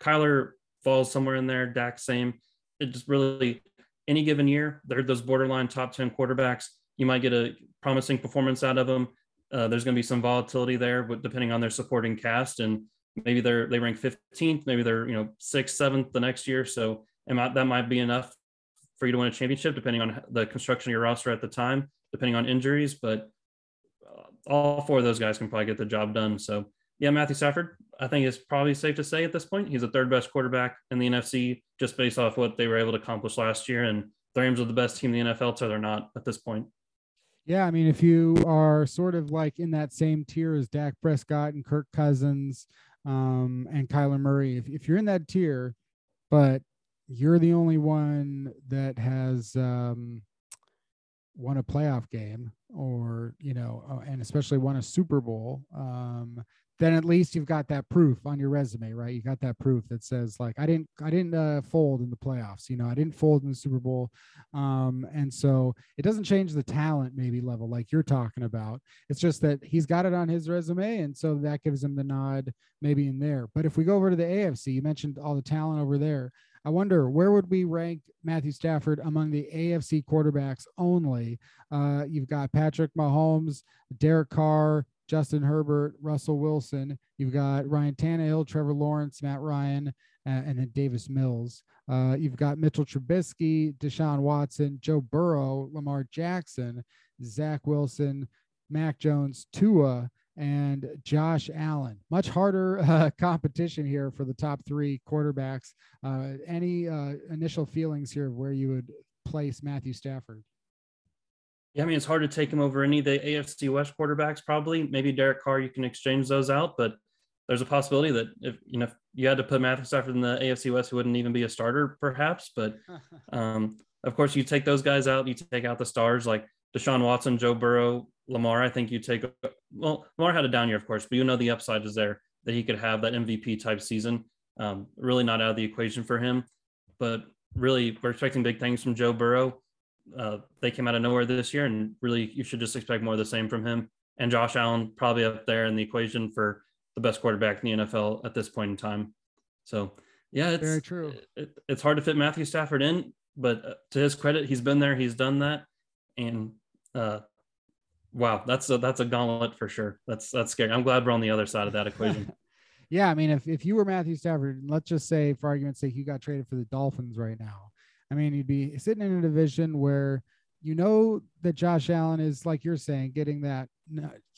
Kyler falls somewhere in there. Dak same. It just really any given year, they're those borderline top 10 quarterbacks. You might get a promising performance out of them. Uh, there's going to be some volatility there, but depending on their supporting cast, and maybe they're they rank 15th, maybe they're you know sixth, seventh the next year. So might, that might be enough for you to win a championship, depending on the construction of your roster at the time, depending on injuries. But uh, all four of those guys can probably get the job done. So yeah, Matthew Stafford, I think it's probably safe to say at this point he's the third best quarterback in the NFC, just based off what they were able to accomplish last year. And the Rams are the best team in the NFL, so they're not at this point. Yeah, I mean, if you are sort of like in that same tier as Dak Prescott and Kirk Cousins um, and Kyler Murray, if, if you're in that tier, but you're the only one that has um, won a playoff game or, you know, uh, and especially won a Super Bowl, um, then at least you've got that proof on your resume, right? You got that proof that says like I didn't I didn't uh, fold in the playoffs, you know, I didn't fold in the Super Bowl, um, and so it doesn't change the talent maybe level like you're talking about. It's just that he's got it on his resume, and so that gives him the nod maybe in there. But if we go over to the AFC, you mentioned all the talent over there. I wonder where would we rank Matthew Stafford among the AFC quarterbacks only? Uh, you've got Patrick Mahomes, Derek Carr, Justin Herbert, Russell Wilson. You've got Ryan Tannehill, Trevor Lawrence, Matt Ryan, uh, and then Davis Mills. Uh, you've got Mitchell Trubisky, Deshaun Watson, Joe Burrow, Lamar Jackson, Zach Wilson, Mac Jones, Tua, and Josh Allen. Much harder uh, competition here for the top three quarterbacks. Uh, any uh, initial feelings here of where you would place Matthew Stafford? Yeah, I mean, it's hard to take him over any of the AFC West quarterbacks, probably. Maybe Derek Carr, you can exchange those out, but there's a possibility that if you know if you had to put Matthew Stafford in the AFC West, he wouldn't even be a starter, perhaps. But um, of course, you take those guys out, you take out the stars like Deshaun Watson, Joe Burrow, Lamar. I think you take well, Lamar had a down year, of course, but you know the upside is there that he could have that MVP type season. Um, really not out of the equation for him, but really we're expecting big things from Joe Burrow uh, they came out of nowhere this year, and really you should just expect more of the same from him. And Josh Allen probably up there in the equation for the best quarterback in the NFL at this point in time. So yeah, it's very true. It, it's hard to fit Matthew Stafford in, but uh, to his credit, he's been there, he's done that, and uh, wow, that's a that's a gauntlet for sure. That's that's scary. I'm glad we're on the other side of that equation. yeah, I mean, if if you were Matthew Stafford, let's just say, for argument's sake, you got traded for the Dolphins right now I mean, you'd be sitting in a division where you know that Josh Allen is like you're saying, getting that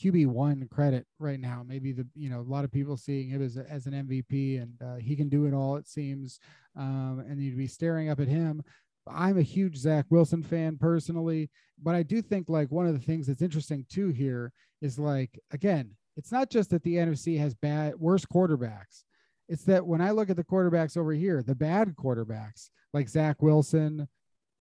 QB one credit right now. Maybe the you know a lot of people seeing him as a, as an MVP, and uh, he can do it all. It seems, um, and you'd be staring up at him. I'm a huge Zach Wilson fan personally, but I do think like one of the things that's interesting too here is like again, it's not just that the NFC has bad worse quarterbacks. It's that when I look at the quarterbacks over here, the bad quarterbacks like Zach Wilson,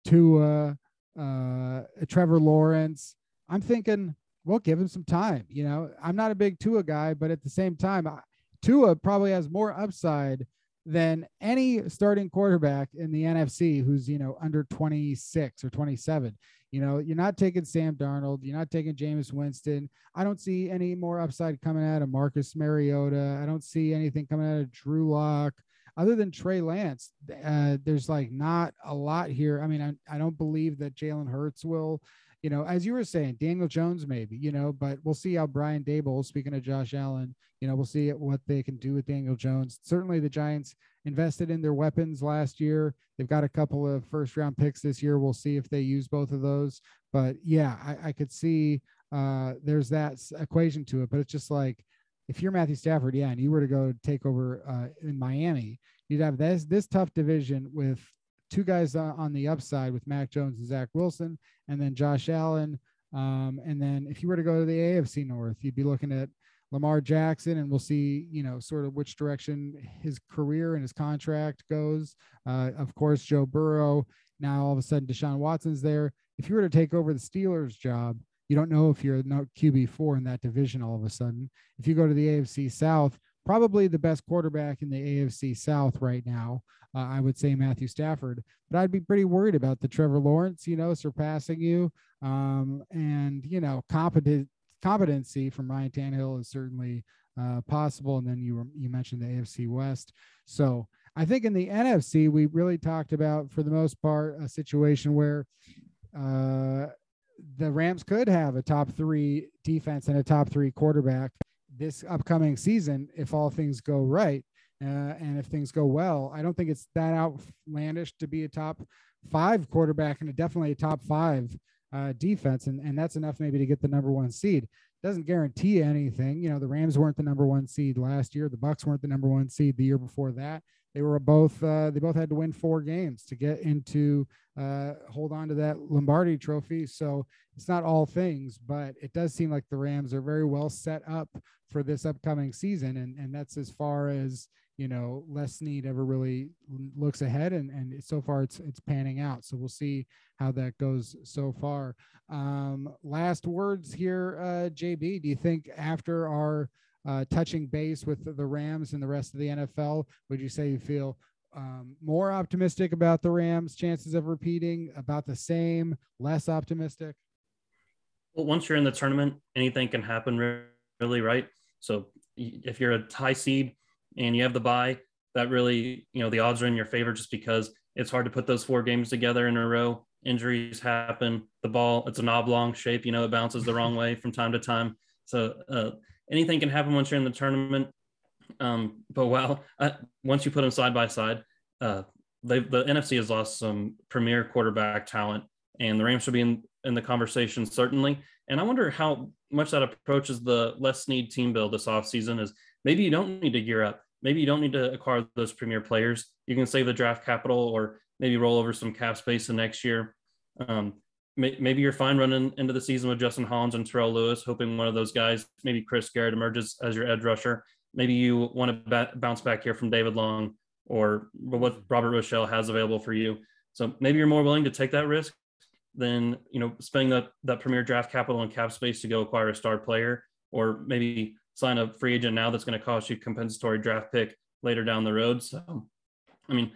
Tua, uh, Trevor Lawrence, I'm thinking, well, give him some time. You know, I'm not a big Tua guy, but at the same time, Tua probably has more upside than any starting quarterback in the NFC who's, you know, under 26 or 27. You know, you're not taking Sam Darnold, you're not taking Jameis Winston. I don't see any more upside coming out of Marcus Mariota. I don't see anything coming out of Drew Lock other than Trey Lance, uh, there's like not a lot here. I mean, I, I don't believe that Jalen Hurts will, you know, as you were saying, Daniel Jones maybe, you know, but we'll see how Brian Daboll, speaking of Josh Allen, you know, we'll see what they can do with Daniel Jones. Certainly the Giants invested in their weapons last year. They've got a couple of first round picks this year. We'll see if they use both of those. But yeah, I, I could see uh, there's that equation to it, but it's just like, if you're Matthew Stafford, yeah, and you were to go take over uh, in Miami, you'd have this this tough division with two guys on the upside with Mac Jones and Zach Wilson, and then Josh Allen. Um, and then if you were to go to the AFC North, you'd be looking at Lamar Jackson, and we'll see, you know, sort of which direction his career and his contract goes. Uh, of course, Joe Burrow. Now all of a sudden, Deshaun Watson's there. If you were to take over the Steelers' job, you don't know if you're not QB four in that division all of a sudden. If you go to the AFC South, probably the best quarterback in the AFC South right now. Uh, I would say Matthew Stafford, but I'd be pretty worried about the Trevor Lawrence, you know, surpassing you. Um, and you know, competent competency from Ryan Tannehill is certainly uh, possible. And then you were, you mentioned the AFC West, so I think in the NFC we really talked about for the most part a situation where uh, the Rams could have a top three defense and a top three quarterback this upcoming season if all things go right. Uh, and if things go well, I don't think it's that outlandish to be a top five quarterback and a definitely a top five uh, defense. And, and that's enough maybe to get the number one seed. Doesn't guarantee anything. You know, the Rams weren't the number one seed last year. The Bucs weren't the number one seed the year before that they were both uh, they both had to win four games to get into uh, hold on to that Lombardi trophy. So it's not all things, but it does seem like the Rams are very well set up for this upcoming season, and and that's as far as you know Les Snead ever really looks ahead, and and so far it's it's panning out. So we'll see how that goes so far. Um, last words here, uh, JB. Do you think after our uh, touching base with the Rams and the rest of the NFL? Would you say you feel um, more optimistic about the Rams' chances of repeating, about the same, less optimistic? Well, once you're in the tournament, anything can happen, really, right? So if you're a high seed and you have the bye, that really, you know, the odds are in your favor just because it's hard to put those four games together in a row. Injuries happen. The ball, it's an oblong shape, you know, it bounces the wrong way from time to time. So uh, anything can happen once you're in the tournament. Um, but uh, once you put them side by side, uh, the NFC has lost some premier quarterback talent, and the Rams should be in, in the conversation certainly. And I wonder how much that approaches the Les Snead team build this offseason is maybe you don't need to gear up. Maybe you don't need to acquire those premier players. You can save the draft capital or maybe roll over some cap space the next year. Um, maybe you're fine running into the season with Justin Hollins and Terrell Lewis, hoping one of those guys, maybe Chris Garrett, emerges as your edge rusher. Maybe you want to bat, bounce back here from David Long or what Robert Rochell has available for you. So maybe you're more willing to take that risk than you know spending that that premier draft capital and cap space to go acquire a star player, or maybe sign a free agent now that's going to cost you compensatory draft pick later down the road. So, I mean,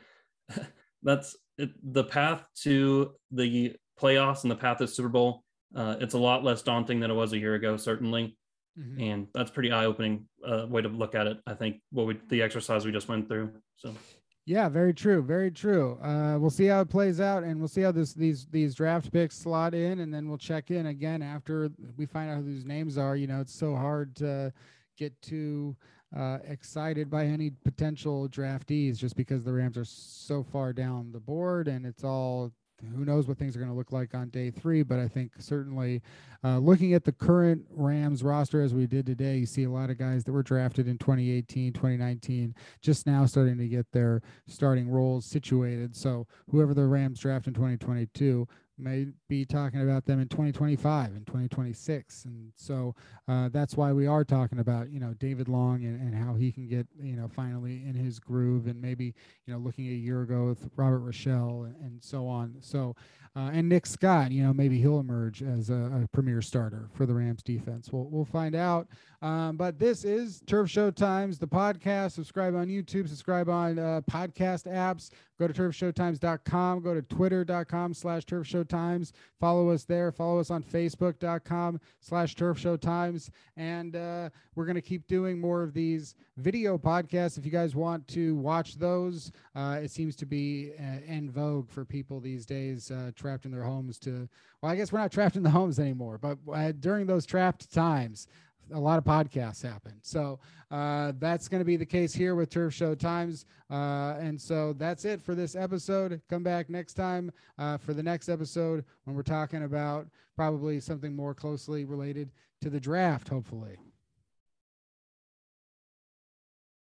that's it, the path to the playoffs and the path to Super Bowl, uh, it's a lot less daunting than it was a year ago, certainly. Mm-hmm. And that's pretty eye opening uh, way to look at it. I think what we, the exercise we just went through. So, yeah, very true. Very true. Uh, we'll see how it plays out and we'll see how this, these, these draft picks slot in and then we'll check in again after we find out who these names are. You know, it's so hard to get too uh, excited by any potential draftees just because the Rams are so far down the board and it's all who knows what things are going to look like on day three. But I think certainly uh, looking at the current Rams roster as we did today, you see a lot of guys that were drafted in 2018, 2019, just now starting to get their starting roles situated. So whoever the Rams draft in 2022 may be talking about them in 2025 and 2026 and so uh, that's why we are talking about you know david long and, and how he can get you know finally in his groove and maybe you know looking a year ago with robert rochell and, and so on. So uh, and nick scott you know maybe he'll emerge as a, a premier starter for the rams defense. We'll, we'll find out. Um, but this is turf show times the podcast. Subscribe on youtube subscribe on uh, podcast apps. Go to turfshowtimes.com go to twitter.com slash turfshowtimes. Follow us there. Follow us on facebook.com slash turfshowtimes. And uh, we're going to keep doing more of these video podcasts. If you guys want to watch those uh, it seems to be uh, in vogue for people these days uh, trapped in their homes to well i guess we're not trapped in the homes anymore but uh, during those trapped times a lot of podcasts happen. So uh, that's going to be the case here with Turf Show Times. Uh, and so that's it for this episode. Come back next time uh, for the next episode when we're talking about probably something more closely related to the draft, hopefully.